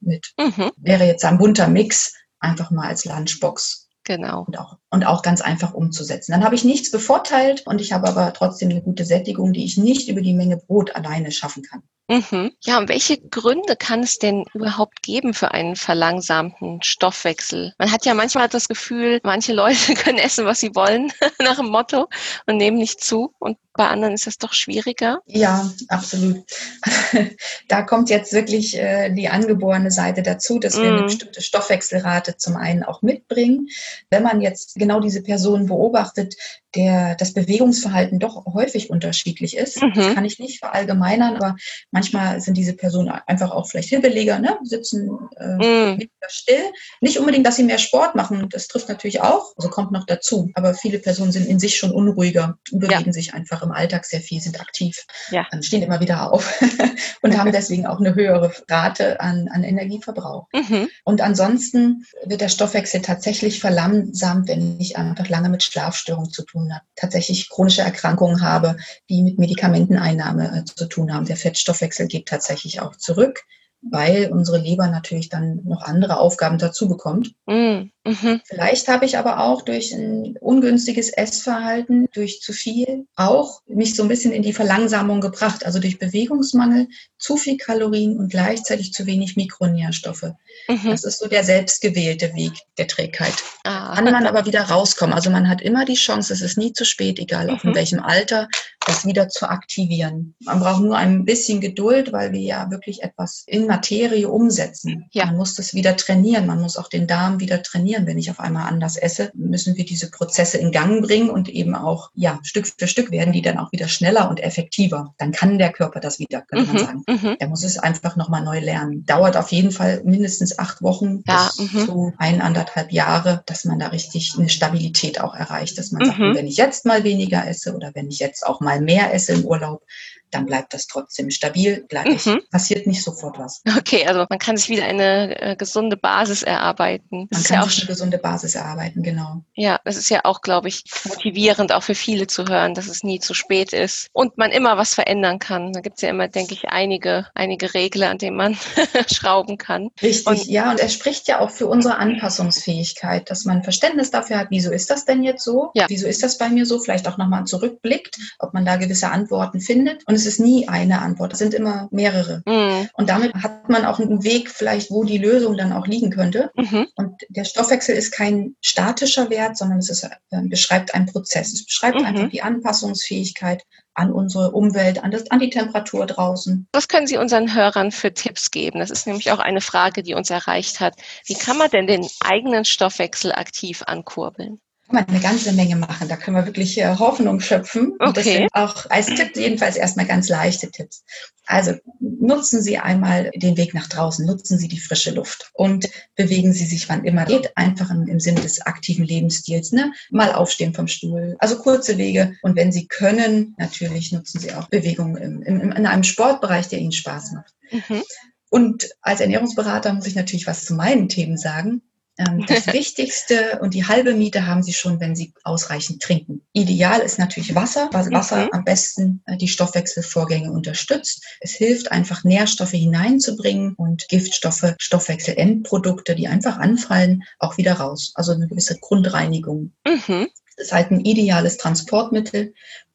mit. Mhm. Wäre jetzt ein bunter Mix einfach mal als Lunchbox. Genau. Und auch, und auch ganz einfach umzusetzen. Dann habe ich nichts bevorteilt und ich habe aber trotzdem eine gute Sättigung, die ich nicht über die Menge Brot alleine schaffen kann. Mhm. Ja, und welche Gründe kann es denn überhaupt geben für einen verlangsamten Stoffwechsel? Man hat ja manchmal das Gefühl, manche Leute (laughs) können essen, was sie wollen, (laughs) nach dem Motto, und nehmen nicht zu. Und bei anderen ist das doch schwieriger? Ja, absolut. (laughs) da kommt jetzt wirklich äh, die angeborene Seite dazu, dass mm. wir eine mhm. bestimmte Stoffwechselrate zum einen auch mitbringen. Wenn man jetzt genau diese Person beobachtet, der das Bewegungsverhalten doch häufig unterschiedlich ist. Mhm. Das kann ich nicht verallgemeinern, aber manchmal sind diese Personen einfach auch vielleicht hibbeliger, ne? sitzen äh, mhm. still. Nicht unbedingt, dass sie mehr Sport machen, das trifft natürlich auch, also kommt noch dazu. Aber viele Personen sind in sich schon unruhiger und bewegen ja. sich einfach im Alltag sehr viel, sind aktiv, ja. stehen immer wieder auf (laughs) und haben deswegen auch eine höhere Rate an, an Energieverbrauch. Mhm. Und ansonsten wird der Stoffwechsel tatsächlich verlangsamt, wenn ich einfach lange mit Schlafstörungen zu tun tun habe, tatsächlich chronische Erkrankungen habe, die mit Medikamenteneinnahme äh, zu tun haben. Der Fettstoffwechsel geht tatsächlich auch zurück weil unsere Leber natürlich dann noch andere Aufgaben dazu bekommt. Mm, mhm. Vielleicht habe ich aber auch durch ein ungünstiges Essverhalten, durch zu viel, auch mich so ein bisschen in die Verlangsamung gebracht. Also durch Bewegungsmangel, zu viel Kalorien und gleichzeitig zu wenig Mikronährstoffe. Mhm. Das ist so der selbstgewählte Weg der Trägheit. Ah. Kann man aber wieder rauskommen. Also man hat immer die Chance, es ist nie zu spät, egal mhm. in welchem Alter, das wieder zu aktivieren. Man braucht nur ein bisschen Geduld, weil wir ja wirklich etwas in Materie umsetzen. Ja. Man muss das wieder trainieren. Man muss auch den Darm wieder trainieren. Wenn ich auf einmal anders esse, müssen wir diese Prozesse in Gang bringen und eben auch, ja, Stück für Stück werden die dann auch wieder schneller und effektiver. Dann kann der Körper das wieder, könnte mhm. man sagen. Mhm. Er muss es einfach nochmal neu lernen. Dauert auf jeden Fall mindestens acht Wochen ja. bis mhm. zu eineinhalb Jahre, dass man da richtig eine Stabilität auch erreicht, dass man sagt, mhm. wenn ich jetzt mal weniger esse oder wenn ich jetzt auch mal mehr esse im Urlaub, dann bleibt das trotzdem stabil gleich. Mhm. Passiert nicht sofort was. Okay, also man kann sich wieder eine äh, gesunde Basis erarbeiten. Das man kann ja sich eine gesunde Basis erarbeiten, genau. Ja, das ist ja auch, glaube ich, motivierend auch für viele zu hören, dass es nie zu spät ist und man immer was verändern kann. Da gibt es ja immer, denke ich, einige, einige Regler, an denen man (laughs) schrauben kann. Richtig, und, ja, und er spricht ja auch für unsere Anpassungsfähigkeit, dass man Verständnis dafür hat, wieso ist das denn jetzt so? Ja. Wieso ist das bei mir so? Vielleicht auch nochmal zurückblickt, ob man da gewisse Antworten findet. Und es ist nie eine Antwort, es sind immer mehrere. Mhm. Und damit hat man auch einen Weg vielleicht, wo die Lösung dann auch liegen könnte. Mhm. Und der Stoffwechsel ist kein statischer Wert, sondern es ist, äh, beschreibt einen Prozess. Es beschreibt mhm. einfach die Anpassungsfähigkeit an unsere Umwelt, an, das, an die Temperatur draußen. Was können Sie unseren Hörern für Tipps geben? Das ist nämlich auch eine Frage, die uns erreicht hat. Wie kann man denn den eigenen Stoffwechsel aktiv ankurbeln? Kann man eine ganze Menge machen. Da können wir wirklich äh, Hoffnung schöpfen. Okay. Und das sind auch als Tipp jedenfalls erstmal ganz leichte Tipps. Also nutzen Sie einmal den Weg nach draußen, nutzen Sie die frische Luft und bewegen Sie sich, wann immer geht, einfach im, im Sinne des aktiven Lebensstils. Ne? Mal aufstehen vom Stuhl, also kurze Wege. Und wenn Sie können, natürlich nutzen Sie auch Bewegung im, im, in einem Sportbereich, der Ihnen Spaß macht. Mhm. Und als Ernährungsberater muss ich natürlich was zu meinen Themen sagen. Ähm, das (laughs) Wichtigste und die halbe Miete haben Sie schon, wenn Sie ausreichend trinken. Ideal ist natürlich Wasser, weil Wasser mhm. am besten äh, die Stoffwechselvorgänge unterstützt. Es hilft einfach Nährstoffe hineinzubringen und Giftstoffe, Stoffwechselendprodukte, die einfach anfallen, auch wieder raus. Also eine gewisse Grundreinigung. Mhm. Das ist halt ein ideales Transportmittel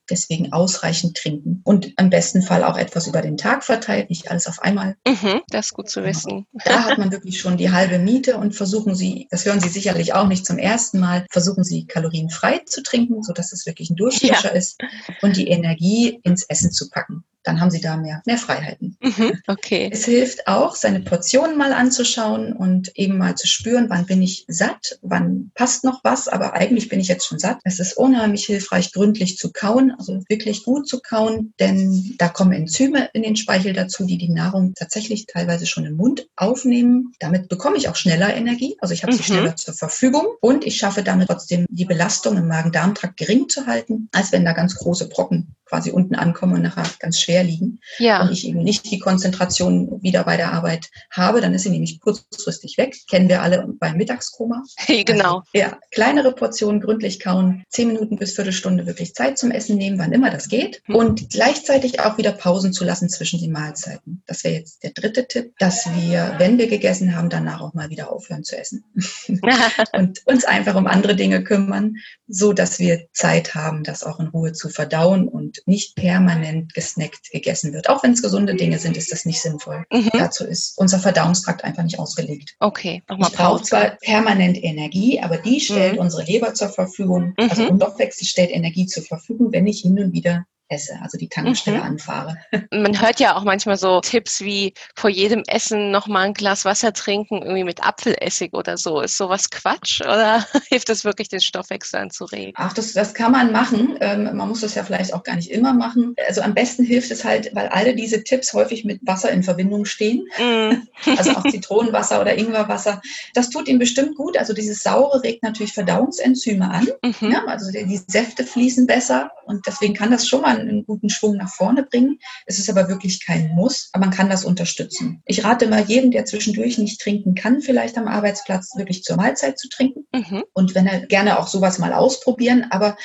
Deswegen ausreichend trinken und im besten Fall auch etwas über den Tag verteilt, nicht alles auf einmal. Mhm, das ist gut zu wissen. Da hat man wirklich schon die halbe Miete und versuchen Sie, das hören Sie sicherlich auch nicht zum ersten Mal, versuchen Sie kalorienfrei zu trinken, sodass es wirklich ein Durchfischer ja. ist und die Energie ins Essen zu packen dann haben sie da mehr, mehr Freiheiten. Mhm, okay. Es hilft auch, seine Portionen mal anzuschauen und eben mal zu spüren, wann bin ich satt, wann passt noch was, aber eigentlich bin ich jetzt schon satt. Es ist unheimlich hilfreich, gründlich zu kauen, also wirklich gut zu kauen, denn da kommen Enzyme in den Speichel dazu, die die Nahrung tatsächlich teilweise schon im Mund aufnehmen. Damit bekomme ich auch schneller Energie, also ich habe mhm. sie schneller zur Verfügung und ich schaffe damit trotzdem die Belastung im Magen-Darm-Trakt gering zu halten, als wenn da ganz große Brocken quasi unten ankommen und nachher ganz schwer liegen ja. und ich eben nicht die Konzentration wieder bei der Arbeit habe, dann ist sie nämlich kurzfristig weg. Kennen wir alle beim Mittagskoma. (laughs) genau. Also, ja, kleinere Portionen gründlich kauen, zehn Minuten bis Viertelstunde wirklich Zeit zum Essen nehmen, wann immer das geht hm. und gleichzeitig auch wieder Pausen zu lassen zwischen den Mahlzeiten. Das wäre jetzt der dritte Tipp, dass wir, wenn wir gegessen haben, danach auch mal wieder aufhören zu essen (laughs) und uns einfach um andere Dinge kümmern, so dass wir Zeit haben, das auch in Ruhe zu verdauen und nicht permanent gesnackt gegessen wird. Auch wenn es gesunde Dinge sind, ist das nicht sinnvoll. Mhm. Dazu ist unser Verdauungstrakt einfach nicht ausgelegt. Okay. Ich brauche zwar permanent Energie, aber die stellt mhm. unsere Leber zur Verfügung. Also mhm. Stoffwechsel stellt Energie zur Verfügung, wenn ich hin und wieder esse, also die Tankstelle mhm. anfahre. Man hört ja auch manchmal so Tipps wie vor jedem Essen nochmal ein Glas Wasser trinken, irgendwie mit Apfelessig oder so. Ist sowas Quatsch oder (laughs) hilft das wirklich, den Stoffwechsel anzuregen? Ach, das, das kann man machen. Ähm, man muss das ja vielleicht auch gar nicht immer machen. Also am besten hilft es halt, weil alle diese Tipps häufig mit Wasser in Verbindung stehen. Mm. (laughs) also auch Zitronenwasser oder Ingwerwasser. Das tut ihm bestimmt gut. Also dieses Saure regt natürlich Verdauungsenzyme an. Mhm. Ja, also die, die Säfte fließen besser und deswegen kann das schon mal einen guten Schwung nach vorne bringen. Es ist aber wirklich kein Muss, aber man kann das unterstützen. Ich rate immer jedem, der zwischendurch nicht trinken kann, vielleicht am Arbeitsplatz wirklich zur Mahlzeit zu trinken. Mhm. Und wenn er gerne auch sowas mal ausprobieren, aber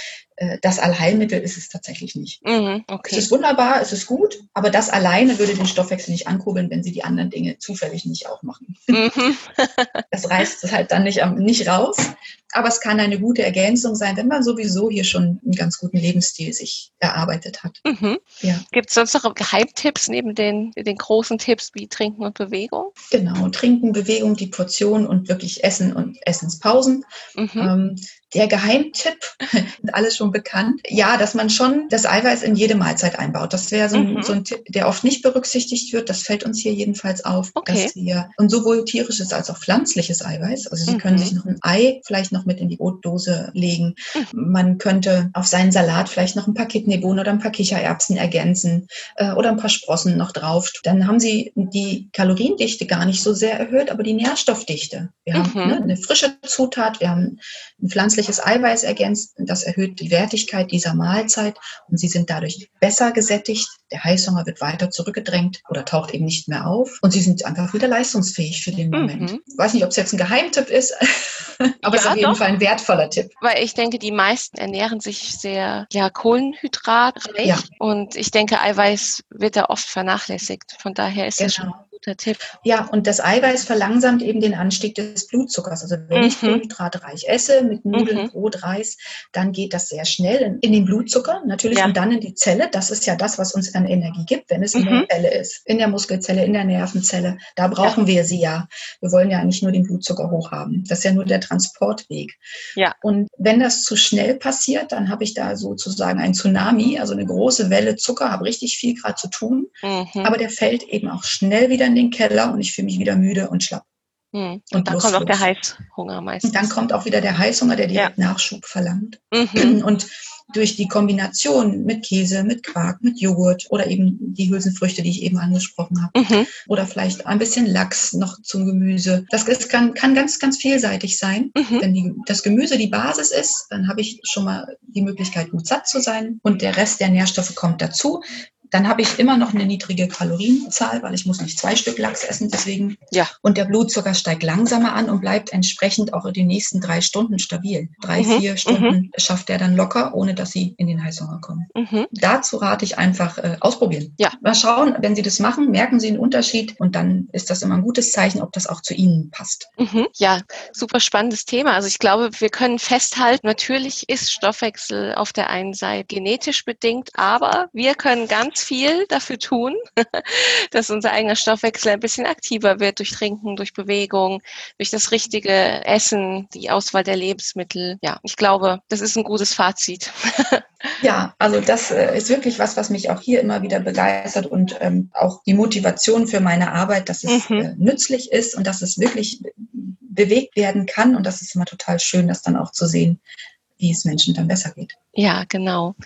das Allheilmittel ist es tatsächlich nicht. Mhm, okay. Es ist wunderbar, es ist gut, aber das alleine würde den Stoffwechsel nicht ankurbeln, wenn sie die anderen Dinge zufällig nicht auch machen. Mhm. (laughs) das reißt es halt dann nicht, nicht raus. Aber es kann eine gute Ergänzung sein, wenn man sowieso hier schon einen ganz guten Lebensstil sich erarbeitet hat. Mhm. Ja. Gibt es sonst noch Geheimtipps neben den, den großen Tipps wie Trinken und Bewegung? Genau, Trinken, Bewegung, die Portion und wirklich Essen und Essenspausen. Mhm. Ähm, der Geheimtipp, (laughs) alles schon bekannt, ja, dass man schon das Eiweiß in jede Mahlzeit einbaut. Das wäre so, mhm. so, ein Tipp, der oft nicht berücksichtigt wird. Das fällt uns hier jedenfalls auf, okay. dass wir, und sowohl tierisches als auch pflanzliches Eiweiß, also Sie mhm. können sich noch ein Ei vielleicht noch mit in die Brotdose legen. Mhm. Man könnte auf seinen Salat vielleicht noch ein paar Kidneybohnen oder ein paar Kichererbsen ergänzen äh, oder ein paar Sprossen noch drauf. Dann haben Sie die Kaloriendichte gar nicht so sehr erhöht, aber die Nährstoffdichte. Wir haben mhm. ne, eine frische Zutat, wir haben ein pflanzliches pflanzliches Eiweiß ergänzt. Das erhöht die Wertigkeit dieser Mahlzeit und sie sind dadurch besser gesättigt. Der Heißhunger wird weiter zurückgedrängt oder taucht eben nicht mehr auf und sie sind einfach wieder leistungsfähig für den Moment. Mhm. Ich weiß nicht, ob es jetzt ein Geheimtipp ist, (laughs) aber es ja, ist auf jeden doch. Fall ein wertvoller Tipp. Weil ich denke, die meisten ernähren sich sehr ja, kohlenhydratreich ja. und ich denke, Eiweiß wird da oft vernachlässigt. Von daher ist es genau. schon guter Tipp. Ja, und das Eiweiß verlangsamt eben den Anstieg des Blutzuckers. Also wenn mhm. ich kohlenhydratreich esse mit Nudeln, mhm. Brot, Reis, dann geht das sehr schnell in, in den Blutzucker natürlich ja. und dann in die Zelle. Das ist ja das, was uns dann Energie gibt, wenn es in mhm. der Zelle ist. In der Muskelzelle, in der Nervenzelle. Da brauchen ja. wir sie ja. Wir wollen ja nicht nur den Blutzucker hoch haben. Das ist ja nur der Transportweg. Ja. Und wenn das zu schnell passiert, dann habe ich da sozusagen ein Tsunami, also eine große Welle Zucker, habe richtig viel gerade zu tun. Mhm. Aber der fällt eben auch schnell wieder in den Keller und ich fühle mich wieder müde und schlapp. Hm. Und, und dann kommt auch der Heißhunger meistens. Und dann kommt auch wieder der Heißhunger, der direkt ja. Nachschub verlangt. Mhm. (clears throat) Und durch die Kombination mit Käse, mit Quark, mit Joghurt oder eben die Hülsenfrüchte, die ich eben angesprochen habe. Mhm. Oder vielleicht ein bisschen Lachs noch zum Gemüse. Das ist, kann, kann ganz, ganz vielseitig sein. Mhm. Wenn die, das Gemüse die Basis ist, dann habe ich schon mal die Möglichkeit, gut satt zu sein. Und der Rest der Nährstoffe kommt dazu. Dann habe ich immer noch eine niedrige Kalorienzahl, weil ich muss nicht zwei Stück Lachs essen, deswegen. Ja. Und der Blutzucker steigt langsamer an und bleibt entsprechend auch in den nächsten drei Stunden stabil. Drei, mhm. vier Stunden mhm. schafft er dann locker, ohne dass sie in den Heißhunger kommen. Mhm. Dazu rate ich einfach äh, ausprobieren. Ja. Mal schauen, wenn Sie das machen, merken Sie einen Unterschied und dann ist das immer ein gutes Zeichen, ob das auch zu Ihnen passt. Mhm. Ja, super spannendes Thema. Also ich glaube, wir können festhalten, natürlich ist Stoffwechsel auf der einen Seite genetisch bedingt, aber wir können ganz viel dafür tun, (laughs) dass unser eigener Stoffwechsel ein bisschen aktiver wird durch Trinken, durch Bewegung, durch das richtige Essen, die Auswahl der Lebensmittel. Ja, ich glaube, das ist ein gutes Fazit. (laughs) Ja, also das äh, ist wirklich was, was mich auch hier immer wieder begeistert und ähm, auch die Motivation für meine Arbeit, dass es mhm. äh, nützlich ist und dass es wirklich bewegt werden kann. Und das ist immer total schön, das dann auch zu sehen, wie es Menschen dann besser geht. Ja, genau.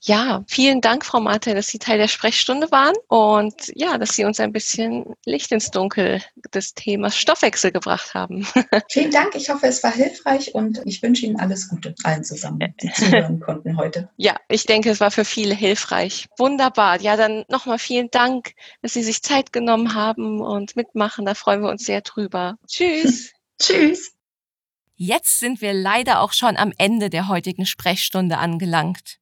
Ja, vielen Dank, Frau Marte, dass Sie Teil der Sprechstunde waren und ja, dass Sie uns ein bisschen Licht ins Dunkel des Themas Stoffwechsel gebracht haben. (laughs) Vielen Dank. Ich hoffe, es war hilfreich und ich wünsche Ihnen alles Gute, allen zusammen, die zuhören (laughs) konnten heute. Ja, ich denke, es war für viele hilfreich. Wunderbar. Ja, dann nochmal vielen Dank, dass Sie sich Zeit genommen haben und mitmachen. Da freuen wir uns sehr drüber. Tschüss. (laughs) Tschüss. Jetzt sind wir leider auch schon am Ende der heutigen Sprechstunde angelangt.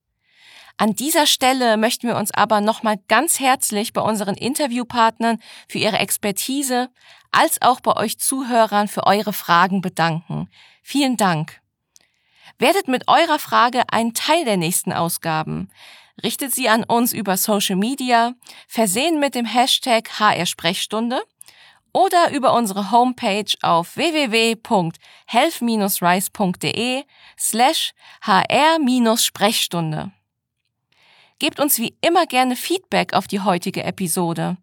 An dieser Stelle möchten wir uns aber nochmal ganz herzlich bei unseren Interviewpartnern für ihre Expertise als auch bei euch Zuhörern für eure Fragen bedanken. Vielen Dank. Werdet mit eurer Frage ein Teil der nächsten Ausgaben. Richtet sie an uns über Social Media, versehen mit dem Hashtag HR Sprechstunde oder über unsere Homepage auf www.health-rise.de slash hr-sprechstunde. Gebt uns wie immer gerne Feedback auf die heutige Episode.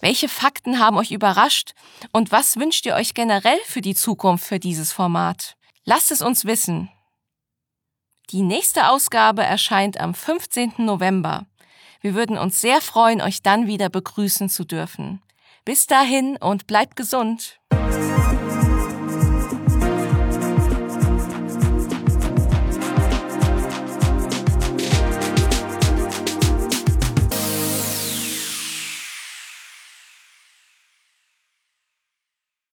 Welche Fakten haben euch überrascht und was wünscht ihr euch generell für die Zukunft für dieses Format? Lasst es uns wissen. Die nächste Ausgabe erscheint am 15. November. Wir würden uns sehr freuen, euch dann wieder begrüßen zu dürfen. Bis dahin und bleibt gesund.